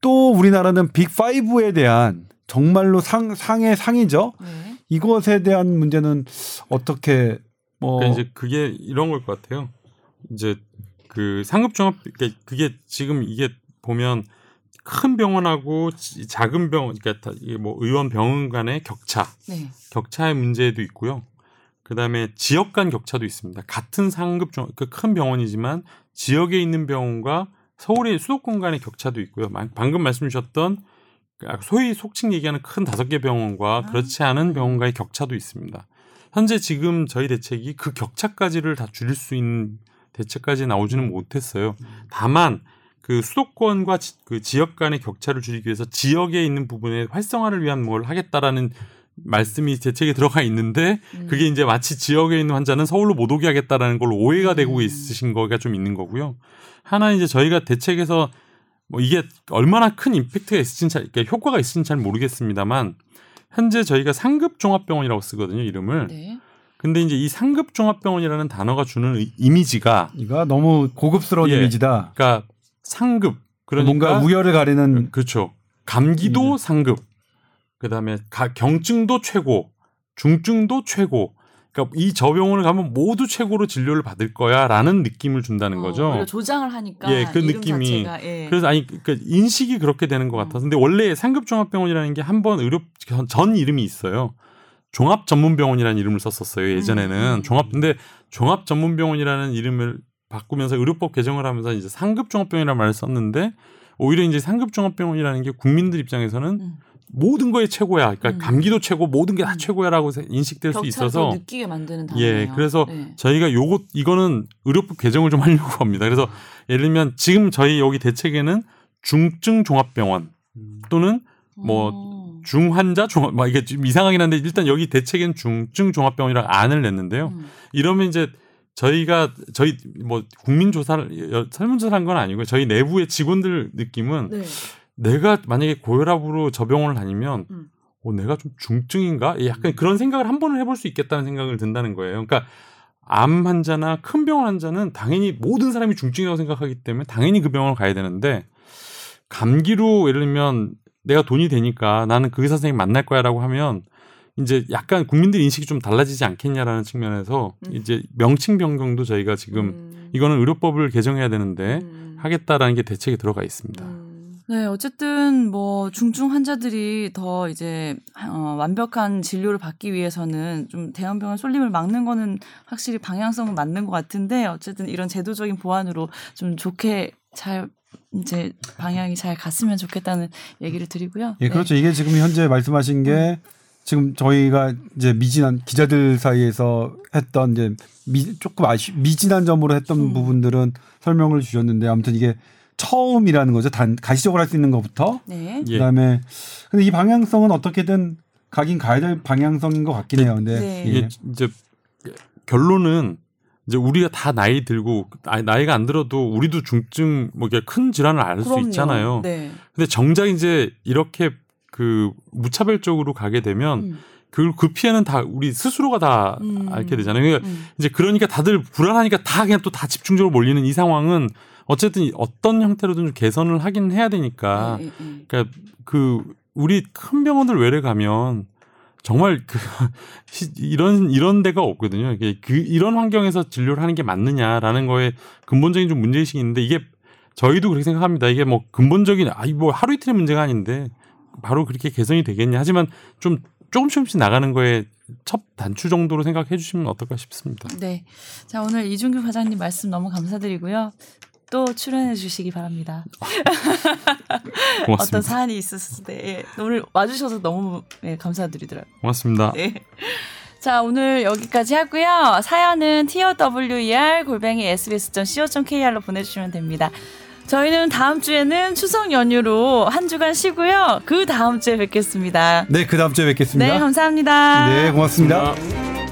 또 우리나라는 빅5에 대한 정말로 상 상의 상이죠. 네. 이것에 대한 문제는 어떻게 뭐 그러니까 이제 그게 이런 걸 것 같아요. 이제 그 상급 종합 그러니까 그게 지금 이게 보면 큰 병원하고 지- 작은 병원 그러니까 뭐 의원 병원 간의 격차, 네. 격차의 문제도 있고요. 그다음에 지역 간 격차도 있습니다. 같은 상급 종, 그큰 병원이지만 지역에 있는 병원과 서울의 수도권 간의 격차도 있고요. 마- 방금 말씀 주셨던 그 소위 속칭 얘기하는 큰 다섯 개 병원과 아. 그렇지 않은 병원과의 격차도 있습니다. 현재 지금 저희 대책이 그 격차까지를 다 줄일 수 있는 대책까지 나오지는 못했어요. 다만 그 수도권과 지, 그 지역 간의 격차를 줄이기 위해서 지역에 있는 부분의 활성화를 위한 뭘 하겠다라는 말씀이 대책에 들어가 있는데 음. 그게 이제 마치 지역에 있는 환자는 서울로 못 오게 하겠다라는 걸로 오해가 되고 음. 있으신 거가 좀 있는 거고요. 하나 이제 저희가 대책에서 뭐 이게 얼마나 큰 임팩트가 있을지는 잘, 그러니까 효과가 있을지는 잘 모르겠습니다만 현재 저희가 상급 종합병원이라고 쓰거든요 이름을. 네. 근데 이제 이 상급 종합병원이라는 단어가 주는 의- 이미지가 이가 너무 고급스러운 예. 이미지다. 그러니까 상급 그러니까 뭔가 우열을 가리는 그렇죠. 감기도 상급, 그다음에 가, 경증도 최고, 중증도 최고. 그러니까 이 저병원을 가면 모두 최고로 진료를 받을 거야라는 느낌을 준다는 어, 거죠. 조장을 하니까 예, 그 이름 느낌이. 자체가, 예. 그래서 아니 그러니까 인식이 그렇게 되는 것 음. 같아서 근데 원래 상급 종합병원이라는 게 한 번 의료 전, 전 이름이 있어요. 종합 전문병원이라는 이름을 썼었어요 예전에는 음. 종합 근데 종합 전문병원이라는 이름을 바꾸면서 의료법 개정을 하면서 이제 상급 종합병원이라는 말을 썼는데 오히려 이제 상급 종합병원이라는 게 국민들 입장에서는 음. 모든 거에 최고야. 그러니까 음. 감기도 최고, 모든 게다 음. 최고야라고 인식될 수 있어서 더 느끼게 만드는 단어예요. 예, 그래서 네. 저희가 요것 이거는 의료법 개정을 좀 하려고 [LAUGHS] 합니다. 그래서 예를 들면 지금 저희 여기 대책에는 중증 종합병원 또는 뭐 어. 중환자 종합 뭐 이게 좀 이상하긴 한데 일단 여기 대책엔 중증 종합병원이라고 안을 냈는데요. 음. 이러면 이제 저희가 저희 뭐 국민 조사를 여- 설문조사한 건 아니고요. 저희 내부의 직원들 느낌은 네. 내가 만약에 고혈압으로 저 병원을 다니면 음. 어, 내가 좀 중증인가? 예, 약간 그런 생각을 한 번은 해볼 수 있겠다는 생각을 든다는 거예요. 그러니까 암 환자나 큰 병원 환자는 당연히 모든 사람이 중증이라고 생각하기 때문에 당연히 그 병원을 가야 되는데 감기로 예를 들면 내가 돈이 되니까 나는 그 의사 선생님 만날 거야라고 하면 이제 약간 국민들 인식이 좀 달라지지 않겠냐라는 측면에서 음. 이제 명칭 변경도 저희가 지금 음. 이거는 의료법을 개정해야 되는데 음. 하겠다라는 게 대책에 들어가 있습니다. 음. 네, 어쨌든 뭐 중증 환자들이 더 이제 어, 완벽한 진료를 받기 위해서는 좀 대형 병원 쏠림을 막는 거는 확실히 방향성은 맞는 것 같은데 어쨌든 이런 제도적인 보완으로 좀 좋게 잘 이제 방향이 잘 갔으면 좋겠다는 얘기를 드리고요. 예, 네. 그렇죠. 이게 지금 현재 말씀하신 게 지금 저희가 이제 미진한 기자들 사이에서 했던 이제 미, 조금 아쉬 미진한 점으로 했던 음. 부분들은 설명을 주셨는데 아무튼 이게 처음이라는 거죠. 단 가시적으로 할 수 있는 것부터 네. 예. 그다음에 근데 이 방향성은 어떻게든 가긴 가야 될 방향성인 것 같긴 해요. 근데 네. 예. 이게 이제 결론은 이제 우리가 다 나이 들고 아, 나이가 안 들어도 우리도 중증 뭐 이게 큰 질환을 알 수 있잖아요. 네. 근데 정작 이제 이렇게 그 무차별적으로 가게 되면 음. 그, 그 피해는 다 우리 스스로가 다 음. 앓게 되잖아요. 그러니까 음. 이제 그러니까 다들 불안하니까 다 그냥 또 다 집중적으로 몰리는 이 상황은 어쨌든 어떤 형태로든 좀 개선을 하긴 해야 되니까 예. 그러니까 그 우리 큰 병원들 외래 가면 정말 그 [LAUGHS] 시- 이런 이런 데가 없거든요. 이게 그 이런 환경에서 진료를 하는 게 맞느냐라는 거에 근본적인 좀 문제 의식이 있는데 이게 저희도 그렇게 생각합니다. 이게 뭐 근본적인 아이 뭐 하루 이틀의 문제가 아닌데 바로 그렇게 개선이 되겠냐. 하지만 좀 조금씩 조금씩 나가는 거에 첫 단추 정도로 생각해 주시면 어떨까 싶습니다. 네. 자, 오늘 이준규 과장님 말씀 너무 감사드리고요. 또 출연해 주시기 바랍니다. [LAUGHS] 어떤 고맙습니다. 사안이 있었을 때 예, 오늘 와주셔서 너무 예, 감사드리더라고요. 고맙습니다. 네. 자, 오늘 여기까지 하고요. 사연은 tower 골뱅이 sbs.co.kr로 보내주시면 됩니다. 저희는 다음 주에는 추석 연휴로 한 주간 쉬고요. 그 다음 주에 뵙겠습니다. 네, 그 다음 주에 뵙겠습니다. 네, 감사합니다. 네, 고맙습니다. 고맙습니다.